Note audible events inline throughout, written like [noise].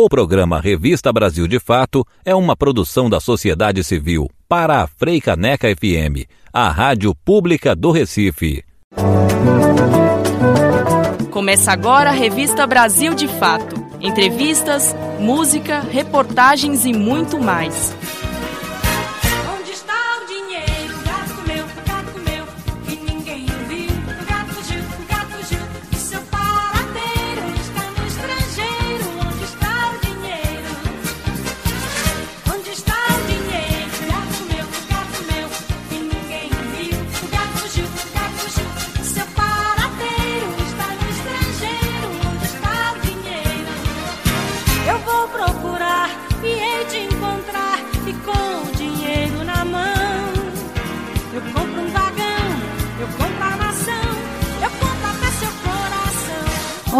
O programa Revista Brasil de Fato é uma produção da sociedade civil para a Freicaneca FM, a rádio pública do Recife. Começa agora a Revista Brasil de Fato. Entrevistas, música, reportagens e muito mais.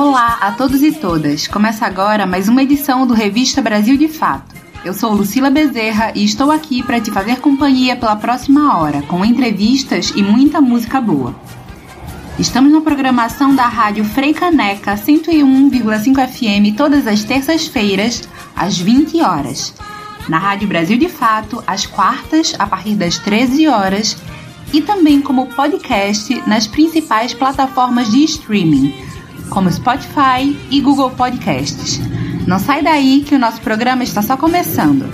Olá a todos e todas. Começa agora mais uma edição do Revista Brasil de Fato. Eu sou Lucila Bezerra e estou aqui para te fazer companhia pela próxima hora, com entrevistas e muita música boa. Estamos na programação da Rádio Freicaneca 101,5 FM todas as terças-feiras, às 20 horas. Na Rádio Brasil de Fato, às quartas, a partir das 13 horas, e também como podcast nas principais plataformas de streaming como Spotify e Google Podcasts. Não sai daí que o nosso programa está só começando.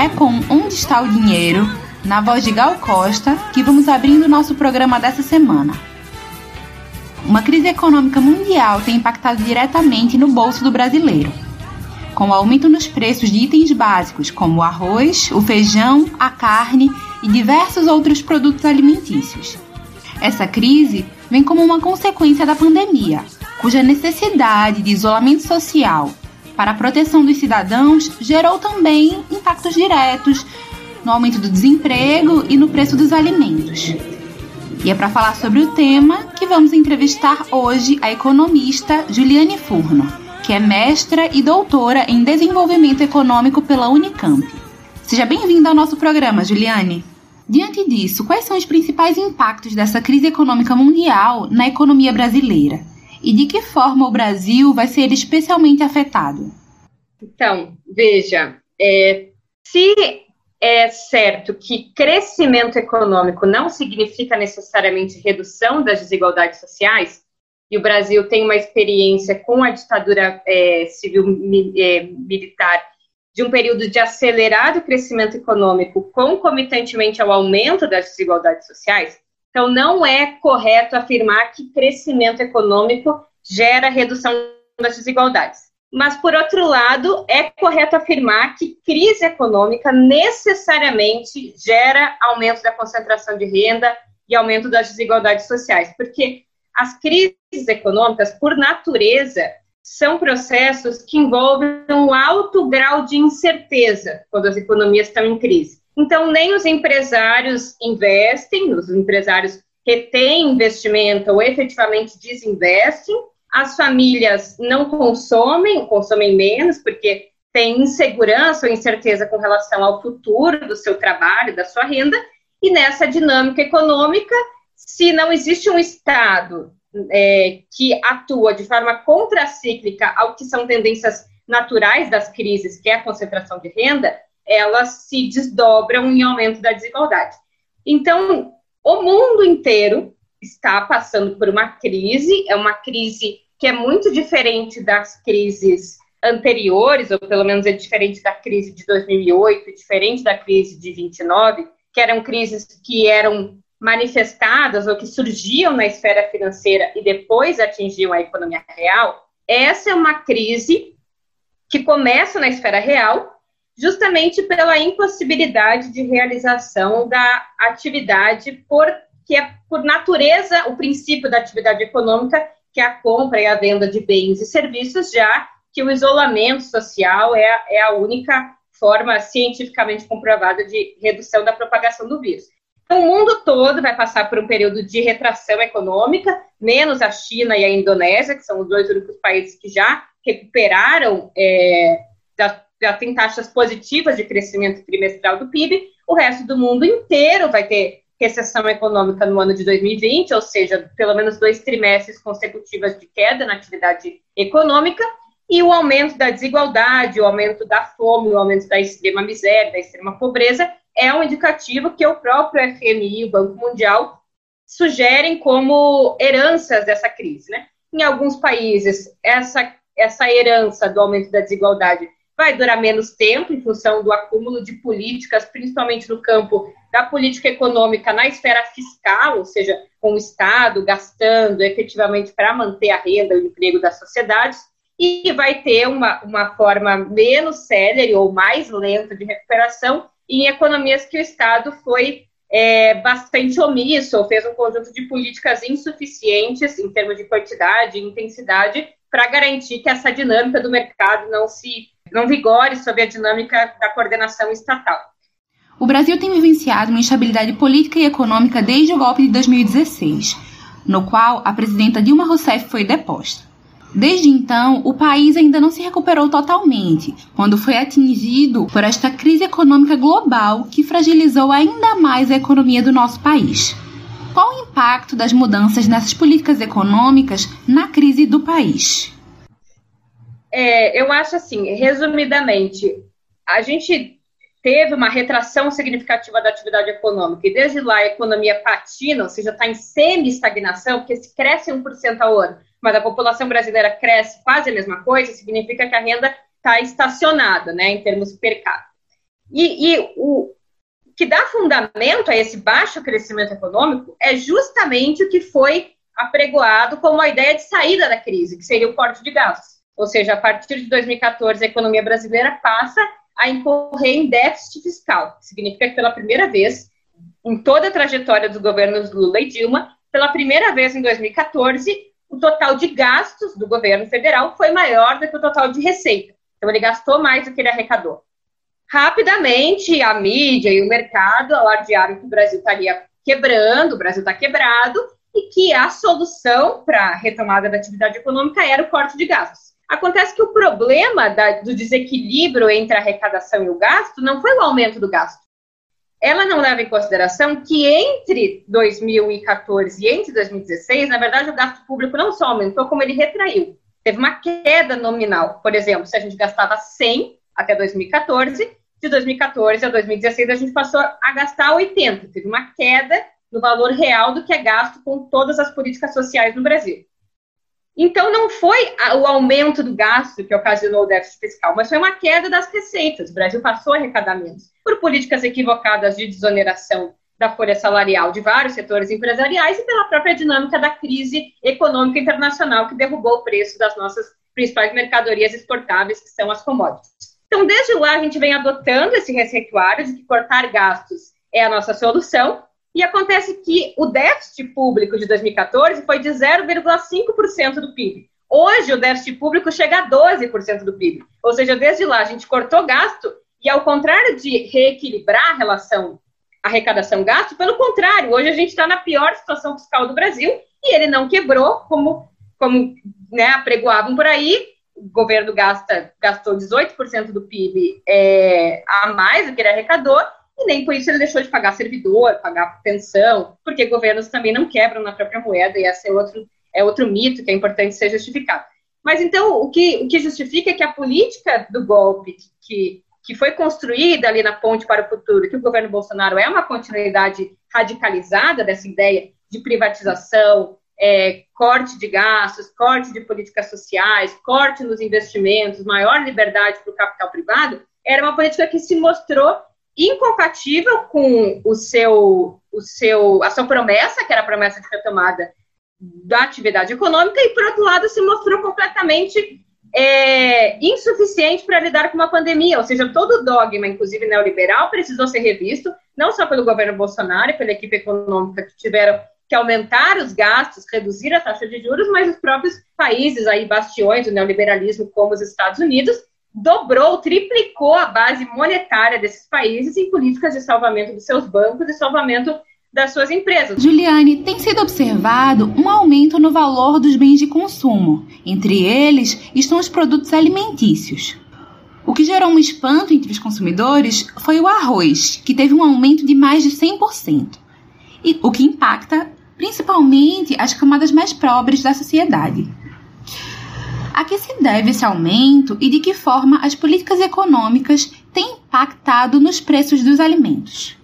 É com Onde está o Dinheiro, na voz de Gal Costa, que vamos abrindo nosso programa dessa semana. Uma crise econômica mundial tem impactado diretamente no bolso do brasileiro. Com o aumento nos preços de itens básicos como o arroz, o feijão, a carne e diversos outros produtos alimentícios. Essa crise vem como uma consequência da pandemia, cuja necessidade de isolamento social para a proteção dos cidadãos gerou também impactos diretos no aumento do desemprego e no preço dos alimentos. E é para falar sobre o tema que vamos entrevistar hoje a economista Juliane Furno, que é mestra e doutora em desenvolvimento econômico pela Unicamp. Seja bem-vinda ao nosso programa, Juliane. Diante disso, quais são os principais impactos dessa crise econômica mundial na economia brasileira? E de que forma o Brasil vai ser especialmente afetado? Então, veja, é, se é certo que crescimento econômico não significa necessariamente redução das desigualdades sociais, e o Brasil tem uma experiência com a ditadura é, civil é, militar de um período de acelerado crescimento econômico concomitantemente ao aumento das desigualdades sociais, então, não é correto afirmar que crescimento econômico gera redução das desigualdades. Mas, por outro lado, é correto afirmar que crise econômica necessariamente gera aumento da concentração de renda e aumento das desigualdades sociais, porque as crises econômicas, por natureza, são processos que envolvem um alto grau de incerteza quando as economias estão em crise. Então, nem os empresários investem, os empresários retêm investimento ou efetivamente desinvestem, as famílias não consomem, consomem menos, porque tem insegurança ou incerteza com relação ao futuro do seu trabalho, da sua renda, e nessa dinâmica econômica, se não existe um Estado é, que atua de forma contracíclica ao que são tendências naturais das crises, que é a concentração de renda, elas se desdobram em aumento da desigualdade. Então, o mundo inteiro está passando por uma crise, é uma crise que é muito diferente das crises anteriores, ou pelo menos é diferente da crise de 2008, diferente da crise de 29, que eram crises que eram manifestadas ou que surgiam na esfera financeira e depois atingiam a economia real. Essa é uma crise que começa na esfera real justamente pela impossibilidade de realização da atividade, porque é por natureza o princípio da atividade econômica que é a compra e a venda de bens e serviços, já que o isolamento social é, é a única forma cientificamente comprovada de redução da propagação do vírus. Então, o mundo todo vai passar por um período de retração econômica, menos a China e a Indonésia, que são os dois únicos países que já recuperaram, é, já, já tem taxas positivas de crescimento trimestral do PIB. O resto do mundo inteiro vai ter recessão econômica no ano de 2020, ou seja, pelo menos dois trimestres consecutivos de queda na atividade econômica, e o aumento da desigualdade, o aumento da fome, o aumento da extrema miséria, da extrema pobreza, é um indicativo que o próprio FMI, o Banco Mundial, sugerem como heranças dessa crise. Né? Em alguns países, essa, essa herança do aumento da desigualdade vai durar menos tempo, em função do acúmulo de políticas, principalmente no campo da política econômica na esfera fiscal, ou seja, com o Estado gastando efetivamente para manter a renda e o emprego das sociedades, e vai ter uma, uma forma menos célere ou mais lenta de recuperação em economias que o Estado foi é, bastante omisso, ou fez um conjunto de políticas insuficientes em termos de quantidade e intensidade para garantir que essa dinâmica do mercado não se não vigore sob a dinâmica da coordenação estatal. O Brasil tem vivenciado uma instabilidade política e econômica desde o golpe de 2016, no qual a presidenta Dilma Rousseff foi deposta. Desde então, o país ainda não se recuperou totalmente, quando foi atingido por esta crise econômica global que fragilizou ainda mais a economia do nosso país. Qual o impacto das mudanças nessas políticas econômicas na crise do país? É, eu acho assim, resumidamente, a gente teve uma retração significativa da atividade econômica e desde lá a economia patina, ou seja, está em semi-estagnação, porque se cresce 1% ao ano, mas a população brasileira cresce quase a mesma coisa, significa que a renda está estacionada, né, em termos per capita. E, e o que dá fundamento a esse baixo crescimento econômico é justamente o que foi apregoado como a ideia de saída da crise, que seria o corte de gastos. Ou seja, a partir de 2014, a economia brasileira passa a incorrer em déficit fiscal. Significa que pela primeira vez, em toda a trajetória dos governos Lula e Dilma, pela primeira vez em 2014, o total de gastos do governo federal foi maior do que o total de receita. Então, ele gastou mais do que ele arrecadou. Rapidamente, a mídia e o mercado alardearam que o Brasil estaria quebrando, o Brasil está quebrado, e que a solução para a retomada da atividade econômica era o corte de gastos. Acontece que o problema da, do desequilíbrio entre a arrecadação e o gasto não foi o aumento do gasto, ela não leva em consideração que entre 2014 e entre 2016, na verdade, o gasto público não só aumentou, como ele retraiu. Teve uma queda nominal. Por exemplo, se a gente gastava 100 até 2014, de 2014 a 2016 a gente passou a gastar 80. Teve uma queda no valor real do que é gasto com todas as políticas sociais no Brasil. Então, não foi o aumento do gasto que ocasionou o déficit fiscal, mas foi uma queda das receitas. O Brasil passou a arrecadar menos por políticas equivocadas de desoneração da folha salarial de vários setores empresariais e pela própria dinâmica da crise econômica internacional que derrubou o preço das nossas principais mercadorias exportáveis, que são as commodities. Então, desde lá, a gente vem adotando esse receituário de que cortar gastos é a nossa solução, e acontece que o déficit público de 2014 foi de 0,5% do PIB. Hoje, o déficit público chega a 12% do PIB. Ou seja, desde lá, a gente cortou gasto e, ao contrário de reequilibrar a relação arrecadação-gasto, pelo contrário, hoje a gente está na pior situação fiscal do Brasil e ele não quebrou, como, como né, apregoavam por aí. O governo gasta, gastou 18% do PIB é, a mais do que ele arrecadou e nem por isso ele deixou de pagar servidor, pagar pensão, porque governos também não quebram na própria moeda, e esse é outro, é outro mito que é importante ser justificado. Mas então, o que, o que justifica é que a política do golpe que, que foi construída ali na ponte para o futuro, que o governo Bolsonaro é uma continuidade radicalizada dessa ideia de privatização, é, corte de gastos, corte de políticas sociais, corte nos investimentos, maior liberdade para o capital privado, era uma política que se mostrou incompatível com o seu, o seu, a sua promessa, que era a promessa de retomada da atividade econômica, e, por outro lado, se mostrou completamente é, insuficiente para lidar com uma pandemia. Ou seja, todo o dogma, inclusive neoliberal, precisou ser revisto, não só pelo governo Bolsonaro e pela equipe econômica que tiveram que aumentar os gastos, reduzir a taxa de juros, mas os próprios países aí, bastiões do neoliberalismo, como os Estados Unidos, dobrou, triplicou a base monetária desses países em políticas de salvamento dos seus bancos e salvamento das suas empresas. Juliane, tem sido observado um aumento no valor dos bens de consumo. Entre eles estão os produtos alimentícios. O que gerou um espanto entre os consumidores foi o arroz, que teve um aumento de mais de 100%, e o que impacta principalmente as camadas mais pobres da sociedade. A que se deve esse aumento e de que forma as políticas econômicas têm impactado nos preços dos alimentos?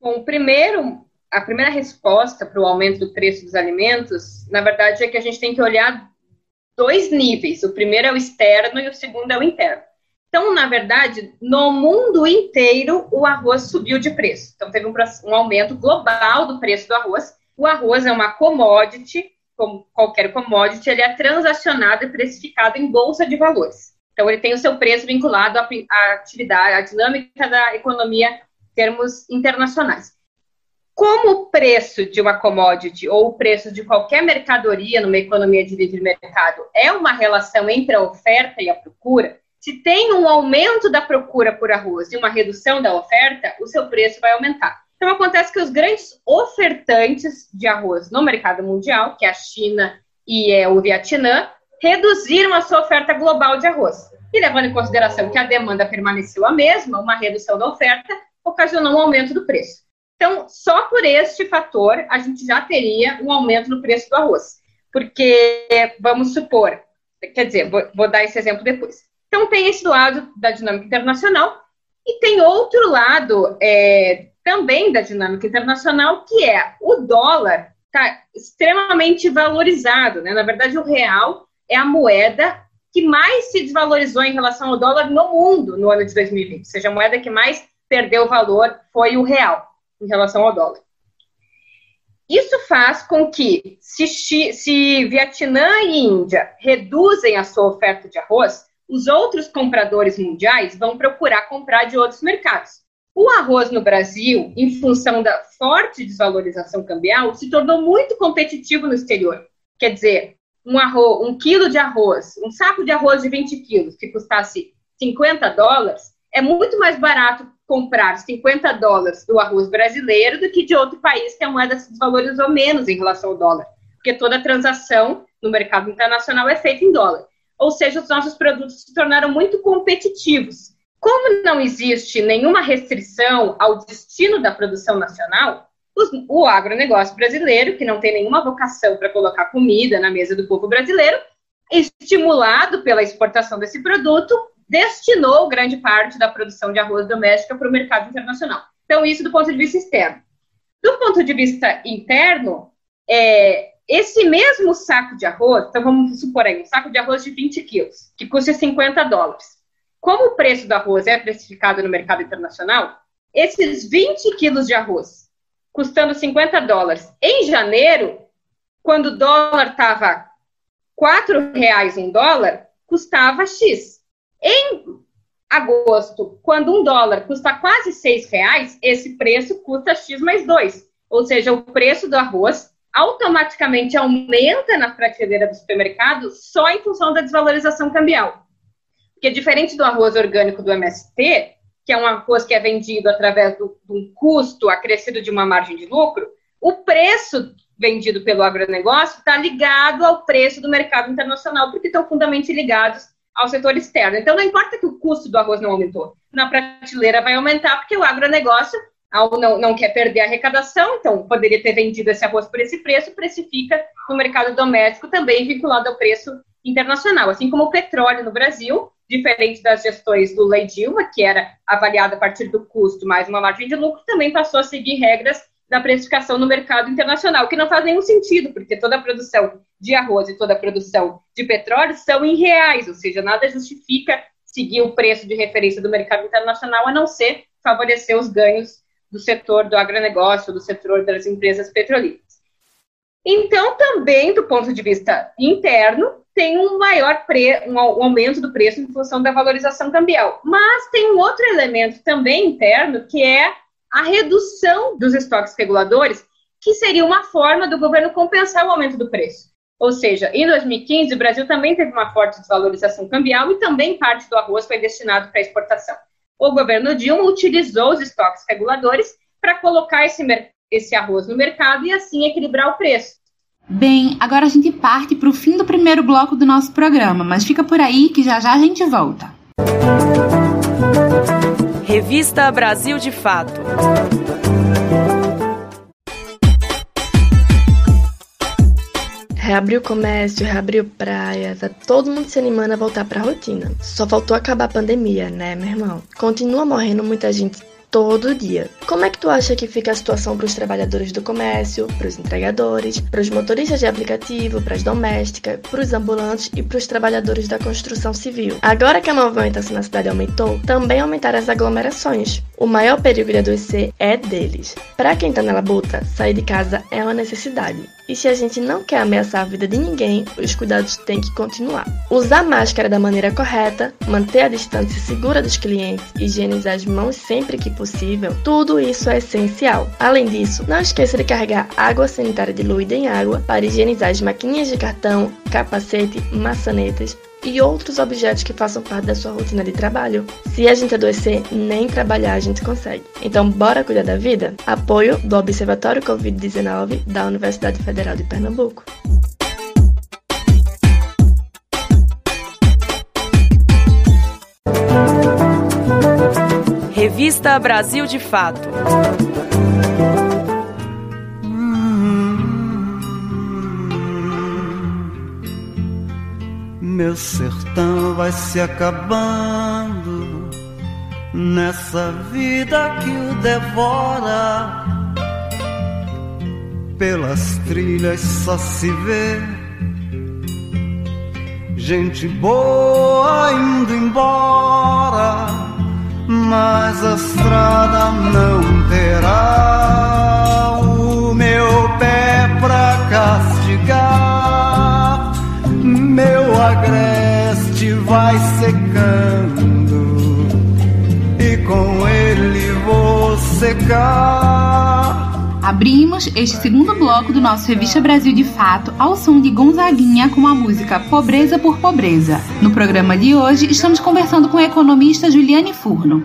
Bom, primeiro, a primeira resposta para o aumento do preço dos alimentos, na verdade, é que a gente tem que olhar dois níveis. O primeiro é o externo e o segundo é o interno. Então, na verdade, no mundo inteiro, o arroz subiu de preço. Então, teve um, um aumento global do preço do arroz. O arroz é uma commodity, como qualquer commodity, ele é transacionado e precificado em bolsa de valores. Então, ele tem o seu preço vinculado à, à atividade, à dinâmica da economia termos internacionais. Como o preço de uma commodity ou o preço de qualquer mercadoria numa economia de livre mercado é uma relação entre a oferta e a procura, se tem um aumento da procura por arroz e uma redução da oferta, o seu preço vai aumentar. Então acontece que os grandes ofertantes de arroz no mercado mundial, que é a China e é o Vietnã, reduziram a sua oferta global de arroz. E levando em consideração que a demanda permaneceu a mesma, uma redução da oferta ocasionou um aumento do preço. Então, só por este fator, a gente já teria um aumento no preço do arroz. Porque, vamos supor, quer dizer, vou, vou dar esse exemplo depois. Então, tem esse lado da dinâmica internacional, e tem outro lado é, também da dinâmica internacional, que é o dólar está extremamente valorizado. Né? Na verdade, o real é a moeda que mais se desvalorizou em relação ao dólar no mundo no ano de 2020, ou seja, a moeda que mais perdeu valor foi o real em relação ao dólar. Isso faz com que, se, se Vietnã e Índia reduzem a sua oferta de arroz, os outros compradores mundiais vão procurar comprar de outros mercados. O arroz no Brasil, em função da forte desvalorização cambial, se tornou muito competitivo no exterior. Quer dizer, um, arroz, um quilo de arroz, um saco de arroz de 20 quilos, que custasse 50 dólares, é muito mais barato comprar 50 dólares do arroz brasileiro do que de outro país que a moeda se desvalorizou menos em relação ao dólar, porque toda transação no mercado internacional é feita em dólar. Ou seja, os nossos produtos se tornaram muito competitivos. Como não existe nenhuma restrição ao destino da produção nacional, o agronegócio brasileiro, que não tem nenhuma vocação para colocar comida na mesa do povo brasileiro, estimulado pela exportação desse produto, destinou grande parte da produção de arroz doméstica para o mercado internacional. Então, isso do ponto de vista externo. Do ponto de vista interno, é, esse mesmo saco de arroz, então vamos supor aí, um saco de arroz de 20 quilos, que custa 50 dólares. Como o preço do arroz é precificado no mercado internacional, esses 20 quilos de arroz, custando 50 dólares, em janeiro, quando o dólar estava R$ reais um dólar, custava X. Em agosto, quando um dólar custa quase seis reais, esse preço custa X mais dois. Ou seja, o preço do arroz automaticamente aumenta na prateleira do supermercado só em função da desvalorização cambial. Porque diferente do arroz orgânico do MST, que é um arroz que é vendido através de um custo acrescido de uma margem de lucro, o preço vendido pelo agronegócio está ligado ao preço do mercado internacional, porque estão fundamentalmente ligados ao setor externo. Então, não importa que o custo do arroz não aumentou, na prateleira vai aumentar, porque o agronegócio não, não quer perder a arrecadação, então poderia ter vendido esse arroz por esse preço, precifica no mercado doméstico também vinculado ao preço internacional. Assim como o petróleo no Brasil, diferente das gestões do Lei Dilma, que era avaliado a partir do custo mais uma margem de lucro, também passou a seguir regras da precificação no mercado internacional, que não faz nenhum sentido, porque toda a produção de arroz e toda a produção de petróleo são em reais, ou seja, nada justifica seguir o preço de referência do mercado internacional, a não ser favorecer os ganhos do setor do agronegócio, do setor das empresas petrolíferas. Então, também, do ponto de vista interno, tem um maior pre... um aumento do preço em função da valorização cambial. Mas tem um outro elemento também interno, que é a redução dos estoques reguladores que seria uma forma do governo compensar o aumento do preço. Ou seja, em 2015, o Brasil também teve uma forte desvalorização cambial e também parte do arroz foi destinado para exportação. O governo Dilma utilizou os estoques reguladores para colocar esse, esse arroz no mercado e assim equilibrar o preço. Bem, agora a gente parte para o fim do primeiro bloco do nosso programa, mas fica por aí que já já a gente volta. Revista Brasil de Fato. Reabriu o comércio, reabriu praia, tá todo mundo se animando a voltar pra rotina. Só faltou acabar a pandemia, né, meu irmão? Continua morrendo muita gente todo dia. Como é que tu acha que fica a situação para os trabalhadores do comércio, para os entregadores, para os motoristas de aplicativo, para as domésticas, para os ambulantes e para os trabalhadores da construção civil? Agora que a movimentação na cidade aumentou, também aumentaram as aglomerações. O maior perigo de adoecer é deles. Para quem tá na labuta, sair de casa é uma necessidade. E se a gente não quer ameaçar a vida de ninguém, os cuidados têm que continuar. Usar máscara da maneira correta, manter a distância segura dos clientes, higienizar as mãos sempre que possível, tudo isso é essencial. Além disso, não esqueça de carregar água sanitária diluída em água para higienizar as maquininhas de cartão, capacete, maçanetas, e outros objetos que façam parte da sua rotina de trabalho. Se a gente adoecer, nem trabalhar a gente consegue. Então, bora cuidar da vida? Apoio do Observatório Covid-19 da Universidade Federal de Pernambuco. Revista Brasil de Fato. Meu sertão vai se acabando nessa vida que o devora. Pelas trilhas só se vê gente boa indo embora, mas a estrada não terá o meu pé pra castigar vai secando e com ele vou secar. Abrimos este segundo bloco do nosso Revista Brasil de Fato ao som de Gonzaguinha com a música Pobreza por Pobreza. No programa de hoje, estamos conversando com a economista Juliane Furno.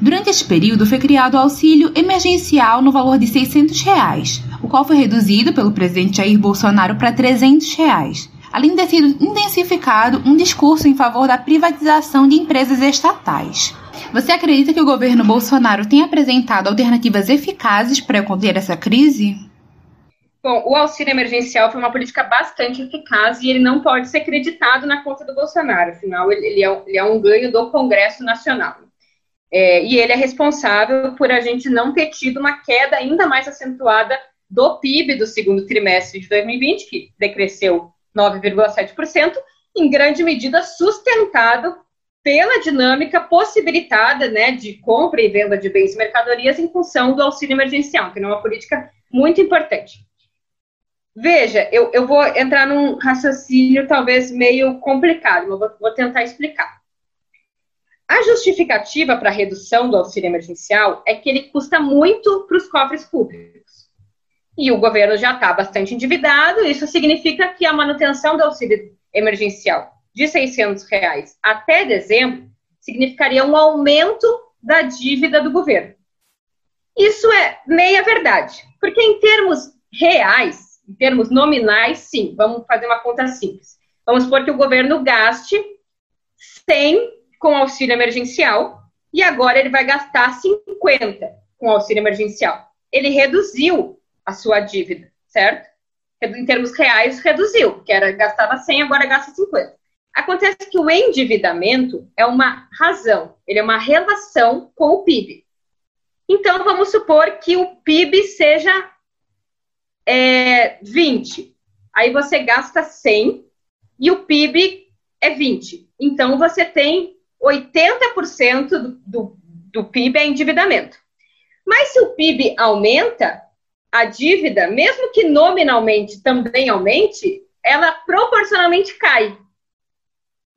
Durante este período foi criado o auxílio emergencial no valor de 600 reais, o qual foi reduzido pelo presidente Jair Bolsonaro para 300 reais além de ter sido intensificado um discurso em favor da privatização de empresas estatais. Você acredita que o governo Bolsonaro tem apresentado alternativas eficazes para conter essa crise? Bom, o auxílio emergencial foi uma política bastante eficaz e ele não pode ser creditado na conta do Bolsonaro, afinal, ele, ele, é, ele é, um ganho do Congresso Nacional. É, e ele é responsável por a gente não ter tido uma queda ainda mais acentuada do PIB do segundo trimestre de 2020, que decresceu 9,7%, em grande medida sustentado pela dinâmica possibilitada né, de compra e venda de bens e mercadorias em função do auxílio emergencial, que é uma política muito importante. Veja, eu, eu vou entrar num raciocínio talvez meio complicado, mas vou, vou tentar explicar. A justificativa para a redução do auxílio emergencial é que ele custa muito para os cofres públicos e o governo já está bastante endividado. Isso significa que a manutenção do auxílio emergencial de 600 reais até dezembro significaria um aumento da dívida do governo. Isso é meia verdade, porque em termos reais, em termos nominais, sim, vamos fazer uma conta simples. Vamos supor que o governo gaste 100 com auxílio emergencial e agora ele vai gastar 50 com auxílio emergencial. Ele reduziu a sua dívida, certo? Em termos reais, reduziu, que era gastava 100, agora gasta 50. Acontece que o endividamento é uma razão, ele é uma relação com o PIB. Então, vamos supor que o PIB seja é, 20. Aí você gasta 100 e o PIB é 20. Então, você tem 80% do, do, do PIB é endividamento. Mas se o PIB aumenta, a dívida, mesmo que nominalmente também aumente, ela proporcionalmente cai.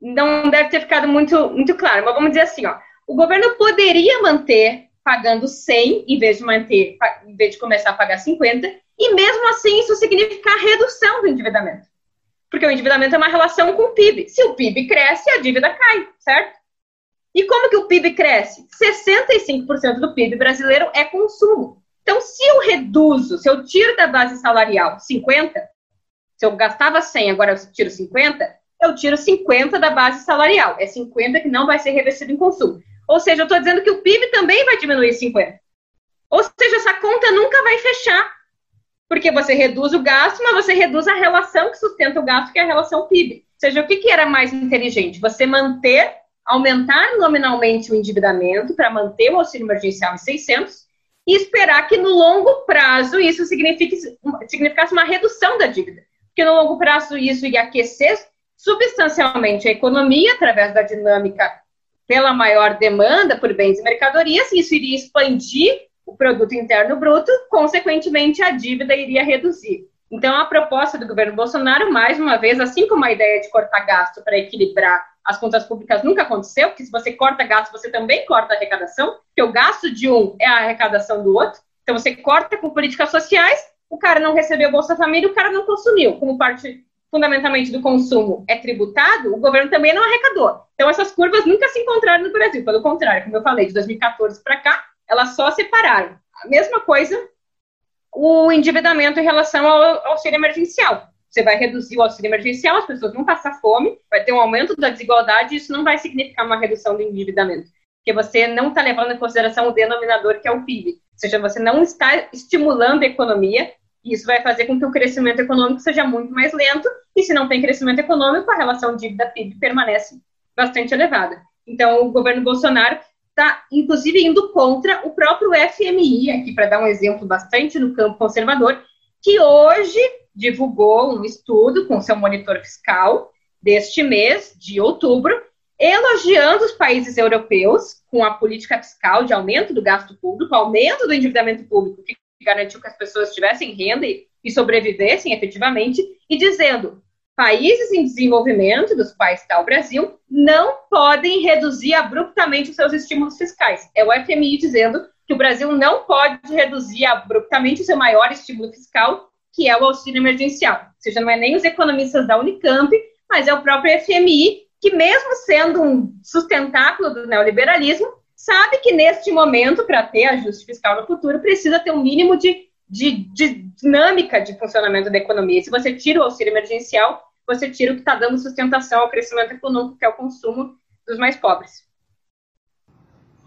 Não deve ter ficado muito, muito claro, mas vamos dizer assim, ó, o governo poderia manter pagando 100 em vez de manter, em vez de começar a pagar 50, e mesmo assim isso significa a redução do endividamento. Porque o endividamento é uma relação com o PIB. Se o PIB cresce, a dívida cai, certo? E como que o PIB cresce? 65% do PIB brasileiro é consumo. Então, se eu reduzo, se eu tiro da base salarial 50, se eu gastava 100, agora eu tiro 50, eu tiro 50 da base salarial. É 50 que não vai ser revestido em consumo. Ou seja, eu estou dizendo que o PIB também vai diminuir 50. Ou seja, essa conta nunca vai fechar. Porque você reduz o gasto, mas você reduz a relação que sustenta o gasto, que é a relação PIB. Ou seja, o que, que era mais inteligente? Você manter, aumentar nominalmente o endividamento para manter o auxílio emergencial em 600 e esperar que no longo prazo isso signifique, significasse uma redução da dívida. Porque no longo prazo isso ia aquecer substancialmente a economia através da dinâmica pela maior demanda por bens e mercadorias, isso iria expandir o produto interno bruto, consequentemente a dívida iria reduzir. Então, a proposta do governo Bolsonaro, mais uma vez, assim como a ideia de cortar gasto para equilibrar as contas públicas nunca aconteceu, porque se você corta gasto, você também corta arrecadação, porque o gasto de um é a arrecadação do outro. Então, você corta com políticas sociais, o cara não recebeu Bolsa Família, o cara não consumiu. Como parte fundamentalmente do consumo é tributado, o governo também não arrecadou. Então, essas curvas nunca se encontraram no Brasil. Pelo contrário, como eu falei, de 2014 para cá, elas só separaram. A mesma coisa o endividamento em relação ao auxílio emergencial. Você vai reduzir o auxílio emergencial, as pessoas vão passar fome, vai ter um aumento da desigualdade, e isso não vai significar uma redução do endividamento, porque você não está levando em consideração o denominador que é o PIB. Ou seja, você não está estimulando a economia, e isso vai fazer com que o crescimento econômico seja muito mais lento, e se não tem crescimento econômico, a relação dívida-PIB permanece bastante elevada. Então, o governo Bolsonaro está, inclusive, indo contra o próprio FMI, aqui para dar um exemplo bastante no campo conservador, que hoje divulgou um estudo com seu monitor fiscal deste mês, de outubro, elogiando os países europeus com a política fiscal de aumento do gasto público, aumento do endividamento público, que garantiu que as pessoas tivessem renda e, sobrevivessem efetivamente, e dizendo países em desenvolvimento, dos quais está o Brasil, não podem reduzir abruptamente os seus estímulos fiscais. É o FMI dizendo que o Brasil não pode reduzir abruptamente o seu maior estímulo fiscal, que é o auxílio emergencial. Ou seja, não é nem os economistas da Unicamp, mas é o próprio FMI, que mesmo sendo um sustentáculo do neoliberalismo, sabe que neste momento, para ter ajuste fiscal no futuro, precisa ter um mínimo de, de, de dinâmica de funcionamento da economia. Se você tira o auxílio emergencial, você tira o que está dando sustentação ao crescimento econômico, que é o consumo dos mais pobres.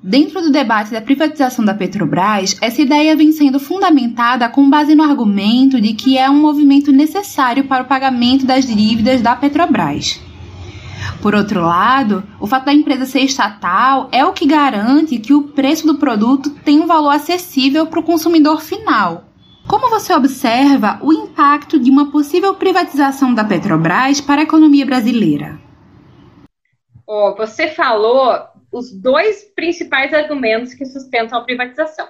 Dentro do debate da privatização da Petrobras, essa ideia vem sendo fundamentada com base no argumento de que é um movimento necessário para o pagamento das dívidas da Petrobras. Por outro lado, o fato da empresa ser estatal é o que garante que o preço do produto tem um valor acessível para o consumidor final, como você observa o impacto de uma possível privatização da Petrobras para a economia brasileira? Oh, você falou os dois principais argumentos que sustentam a privatização.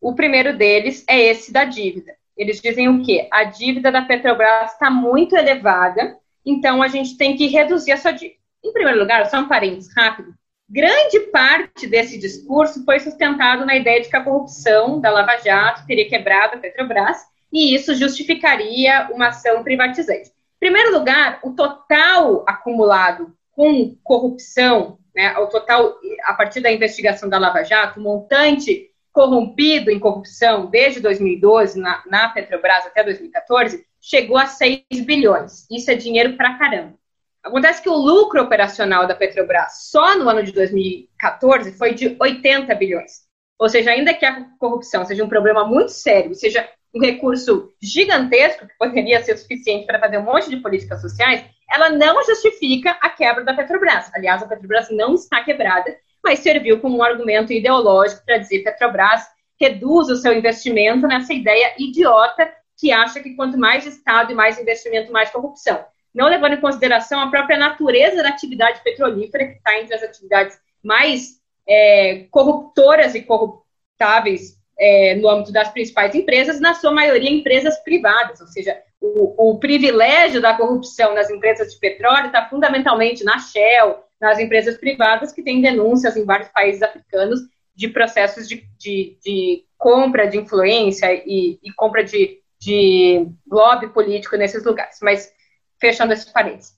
O primeiro deles é esse da dívida. Eles dizem o quê? A dívida da Petrobras está muito elevada, então a gente tem que reduzir a sua dívida. Em primeiro lugar, só um parênteses rápido. Grande parte desse discurso foi sustentado na ideia de que a corrupção da Lava Jato teria quebrado a Petrobras e isso justificaria uma ação privatizante. Em primeiro lugar, o total acumulado com corrupção, né, o total a partir da investigação da Lava Jato, o montante corrompido em corrupção desde 2012 na, na Petrobras até 2014 chegou a 6 bilhões. Isso é dinheiro pra caramba. Acontece que o lucro operacional da Petrobras só no ano de 2014 foi de 80 bilhões. Ou seja, ainda que a corrupção seja um problema muito sério, seja um recurso gigantesco que poderia ser suficiente para fazer um monte de políticas sociais, ela não justifica a quebra da Petrobras. Aliás, a Petrobras não está quebrada, mas serviu como um argumento ideológico para dizer que Petrobras reduz o seu investimento nessa ideia idiota que acha que quanto mais Estado e mais investimento, mais corrupção não levando em consideração a própria natureza da atividade petrolífera, que está entre as atividades mais é, corruptoras e corruptáveis é, no âmbito das principais empresas, na sua maioria empresas privadas, ou seja, o, o privilégio da corrupção nas empresas de petróleo está fundamentalmente na Shell, nas empresas privadas que têm denúncias em vários países africanos de processos de, de, de compra de influência e, e compra de de lobby político nesses lugares. Mas, fechando esses parênteses.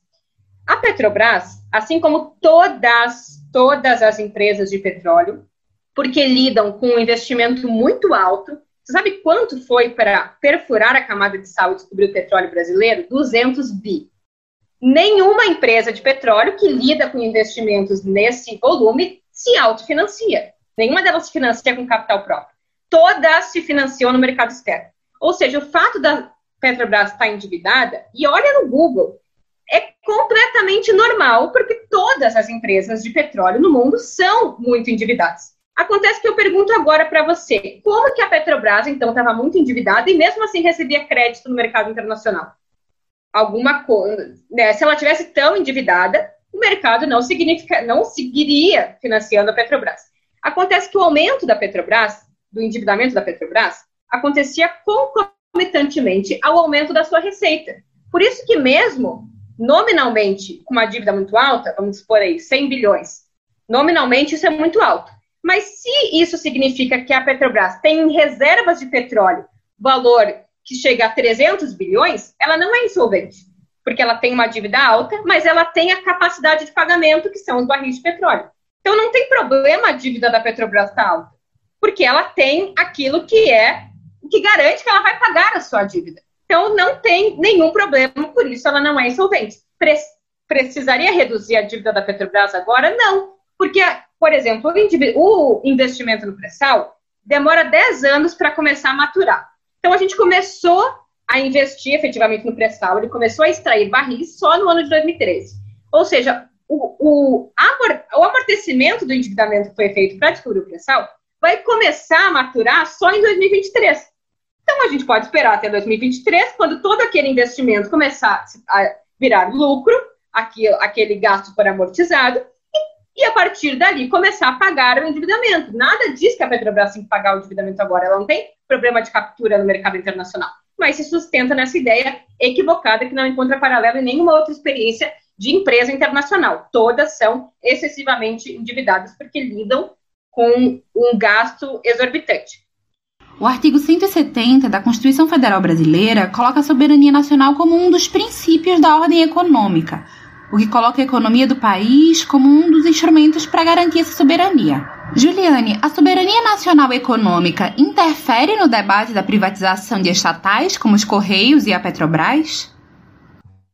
A Petrobras, assim como todas, todas as empresas de petróleo, porque lidam com um investimento muito alto, você sabe quanto foi para perfurar a camada de sal e descobrir o petróleo brasileiro? 200 bi. Nenhuma empresa de petróleo que lida com investimentos nesse volume se autofinancia. Nenhuma delas se financia com capital próprio. Todas se financiam no mercado externo. Ou seja, o fato da Petrobras estar endividada, e olha no Google, é completamente normal, porque todas as empresas de petróleo no mundo são muito endividadas. Acontece que eu pergunto agora para você, como que a Petrobras, então, estava muito endividada e mesmo assim recebia crédito no mercado internacional? Alguma coisa, né? Se ela tivesse tão endividada, o mercado não, significa, não seguiria financiando a Petrobras. Acontece que o aumento da Petrobras, do endividamento da Petrobras, acontecia concomitantemente ao aumento da sua receita. Por isso que mesmo nominalmente com uma dívida muito alta, vamos supor aí 100 bilhões, nominalmente isso é muito alto. Mas se isso significa que a Petrobras tem reservas de petróleo valor que chega a 300 bilhões, ela não é insolvente, porque ela tem uma dívida alta, mas ela tem a capacidade de pagamento, que são os barris de petróleo. Então não tem problema a dívida da Petrobras estar tá alta, porque ela tem aquilo que é o que garante que ela vai pagar a sua dívida. Então não tem nenhum problema, por isso ela não é insolvente. Pre precisaria reduzir a dívida da Petrobras agora? Não, porque por exemplo, o investimento no pré-sal demora 10 anos para começar a maturar. Então, a gente começou a investir efetivamente no pré-sal, ele começou a extrair barris só no ano de 2013. Ou seja, o, o, o amortecimento do endividamento que foi feito para descobrir o pré-sal vai começar a maturar só em 2023. Então, a gente pode esperar até 2023, quando todo aquele investimento começar a virar lucro, aquele gasto for amortizado, e a partir dali começar a pagar o endividamento. Nada diz que a Petrobras tem que pagar o endividamento agora, ela não tem problema de captura no mercado internacional, mas se sustenta nessa ideia equivocada que não encontra paralelo em nenhuma outra experiência de empresa internacional. Todas são excessivamente endividadas porque lidam com um gasto exorbitante. O artigo 170 da Constituição Federal Brasileira coloca a soberania nacional como um dos princípios da ordem econômica o que coloca a economia do país como um dos instrumentos para garantir essa soberania. Juliane, a soberania nacional econômica interfere no debate da privatização de estatais como os Correios e a Petrobras?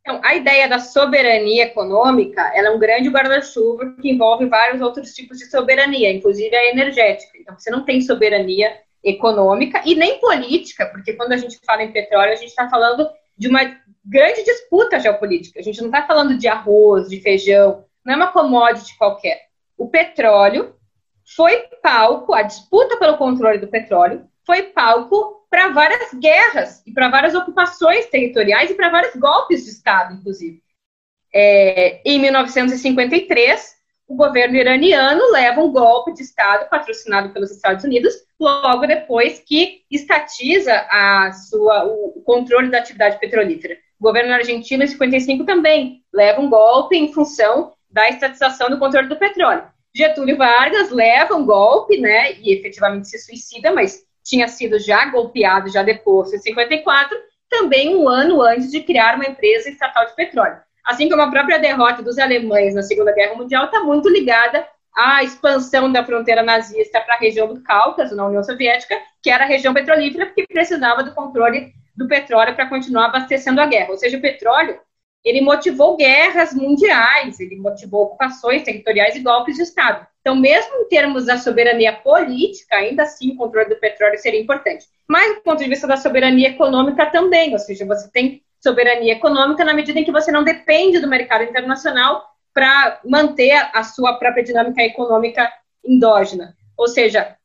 Então, a ideia da soberania econômica é um grande guarda-chuva que envolve vários outros tipos de soberania, inclusive a energética. Então, você não tem soberania econômica e nem política, porque quando a gente fala em petróleo, a gente está falando de uma grande disputa geopolítica. A gente não está falando de arroz, de feijão, não é uma commodity qualquer. O petróleo foi palco, a disputa pelo controle do petróleo foi palco para várias guerras e para várias ocupações territoriais e para vários golpes de Estado, inclusive. É, em 1953, o governo iraniano leva um golpe de Estado patrocinado pelos Estados Unidos, logo depois que estatiza a sua, o controle da atividade petrolífera. O governo argentino, em 55, também leva um golpe em função da estatização do controle do petróleo. Getúlio Vargas leva um golpe, né, e efetivamente se suicida, mas tinha sido já golpeado, já deposto em 54, também um ano antes de criar uma empresa estatal de petróleo. Assim como a própria derrota dos alemães na Segunda Guerra Mundial está muito ligada à expansão da fronteira nazista para a região do Cáucaso, na União Soviética, que era a região petrolífera, porque precisava do controle do petróleo para continuar abastecendo a guerra. Ou seja, o petróleo ele motivou guerras mundiais, ele motivou ocupações territoriais e golpes de Estado. Então, mesmo em termos da soberania política, ainda assim o controle do petróleo seria importante. Mas do ponto de vista da soberania econômica também, ou seja, você tem soberania econômica na medida em que você não depende do mercado internacional para manter a sua própria dinâmica econômica endógena. Ou seja,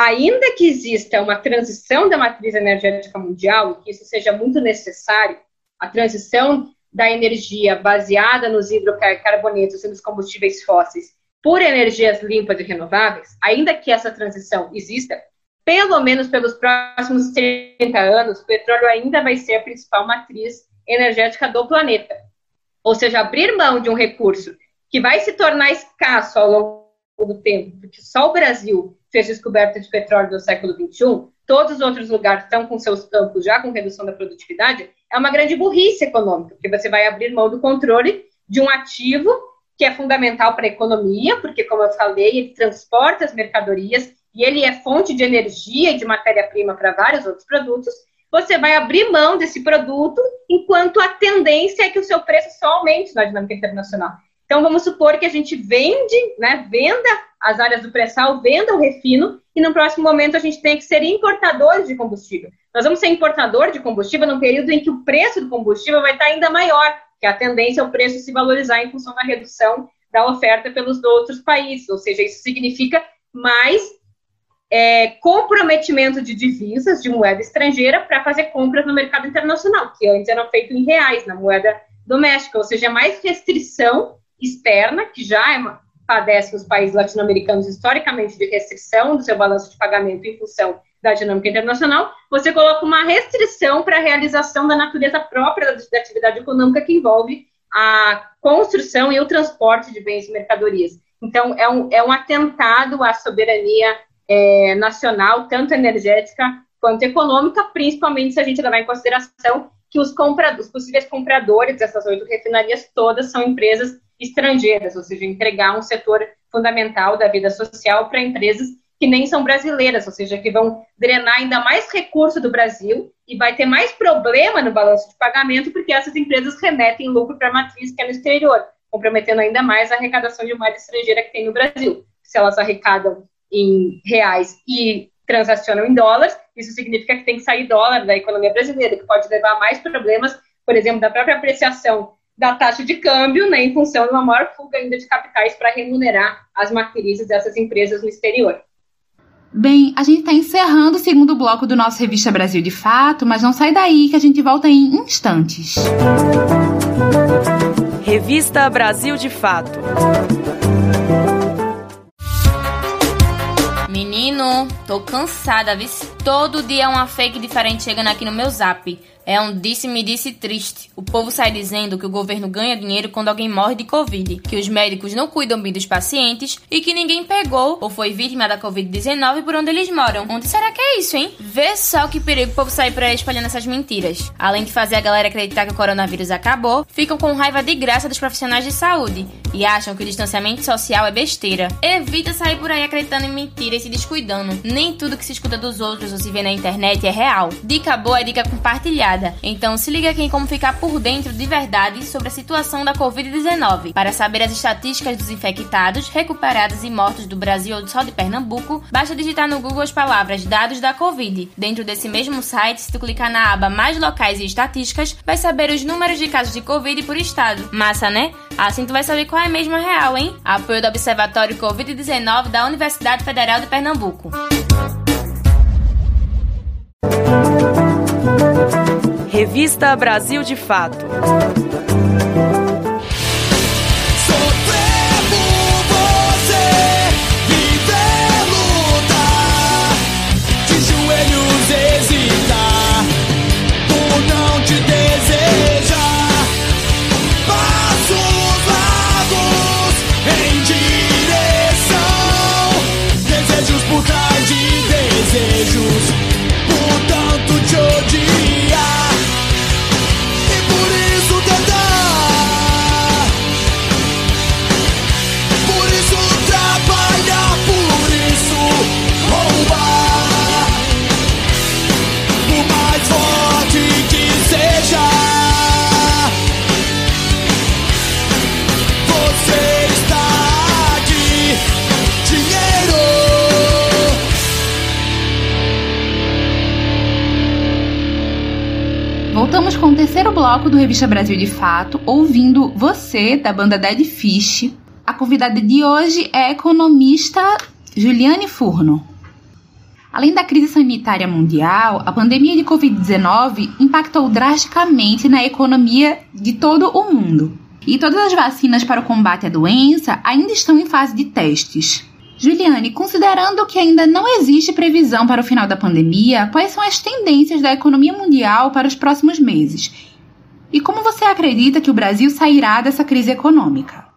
ainda que exista uma transição da matriz energética mundial, e que isso seja muito necessário, a transição da energia baseada nos hidrocarbonetos e nos combustíveis fósseis por energias limpas e renováveis, ainda que essa transição exista, pelo menos pelos próximos 30 anos, o petróleo ainda vai ser a principal matriz energética do planeta. Ou seja, abrir mão de um recurso que vai se tornar escasso ao longo do tempo, porque só o Brasil fez descoberta de petróleo no século XXI, todos os outros lugares estão com seus campos já com redução da produtividade, é uma grande burrice econômica, porque você vai abrir mão do controle de um ativo que é fundamental para a economia, porque, como eu falei, ele transporta as mercadorias e ele é fonte de energia e de matéria-prima para vários outros produtos, você vai abrir mão desse produto enquanto a tendência é que o seu preço só aumente na dinâmica internacional. Então, vamos supor que a gente vende, né, venda as áreas do pré-sal, venda o refino, e no próximo momento a gente tem que ser importadores de combustível. Nós vamos ser importador de combustível num período em que o preço do combustível vai estar ainda maior, que a tendência é o preço se valorizar em função da redução da oferta pelos outros países, ou seja, isso significa mais é, comprometimento de divisas de moeda estrangeira para fazer compras no mercado internacional, que antes eram feitos em reais, na moeda doméstica, ou seja, mais restrição externa, que já é, padece nos países latino-americanos historicamente de restrição do seu balanço de pagamento em função da dinâmica internacional, você coloca uma restrição para a realização da natureza própria da atividade econômica que envolve a construção e o transporte de bens e mercadorias. Então, é um, é um atentado à soberania é, nacional, tanto energética quanto econômica, principalmente se a gente levar em consideração que os, compradores, os possíveis compradores dessas oito refinarias todas são empresas estrangeiras, ou seja, entregar um setor fundamental da vida social para empresas que nem são brasileiras, ou seja, que vão drenar ainda mais recurso do Brasil e vai ter mais problema no balanço de pagamento porque essas empresas remetem lucro para a matriz que é no exterior, comprometendo ainda mais a arrecadação de moeda estrangeira que tem no Brasil. Se elas arrecadam em reais e transacionam em dólares, isso significa que tem que sair dólar da economia brasileira, que pode levar a mais problemas, por exemplo, da própria apreciação da taxa de câmbio, né, em função de uma maior fuga ainda de capitais para remunerar as matrizes dessas empresas no exterior. Bem, a gente está encerrando o segundo bloco do nosso Revista Brasil de Fato, mas não sai daí que a gente volta em instantes. Revista Brasil de Fato. Menino, tô cansada, viu? Todo dia é uma fake diferente chegando aqui no meu zap. É um disse-me disse triste. O povo sai dizendo que o governo ganha dinheiro quando alguém morre de Covid, que os médicos não cuidam bem dos pacientes e que ninguém pegou ou foi vítima da Covid-19 por onde eles moram. Onde será que é isso, hein? Vê só que perigo o povo sair por aí espalhando essas mentiras. Além de fazer a galera acreditar que o coronavírus acabou, ficam com raiva de graça dos profissionais de saúde e acham que o distanciamento social é besteira. Evita sair por aí acreditando em mentiras e se descuidando. Nem tudo que se escuta dos outros ou se vê na internet é real. Dica boa é dica compartilhada então se liga aqui em como ficar por dentro de verdade sobre a situação da Covid-19. Para saber as estatísticas dos infectados, recuperados e mortos do Brasil ou só de Pernambuco, basta digitar no Google as palavras dados da Covid. Dentro desse mesmo site, se tu clicar na aba mais locais e estatísticas, vai saber os números de casos de Covid por estado. Massa, né? Assim tu vai saber qual é a mesma real, hein? Apoio do Observatório Covid-19 da Universidade Federal de Pernambuco. Revista Brasil de Fato. Bloco do Revista Brasil de Fato, ouvindo você, da banda Dead Fish. A convidada de hoje é a economista Juliane Furno. Além da crise sanitária mundial, a pandemia de Covid-19 impactou drasticamente na economia de todo o mundo. E todas as vacinas para o combate à doença ainda estão em fase de testes. Juliane, considerando que ainda não existe previsão para o final da pandemia, quais são as tendências da economia mundial para os próximos meses? E como você acredita que o Brasil sairá dessa crise econômica?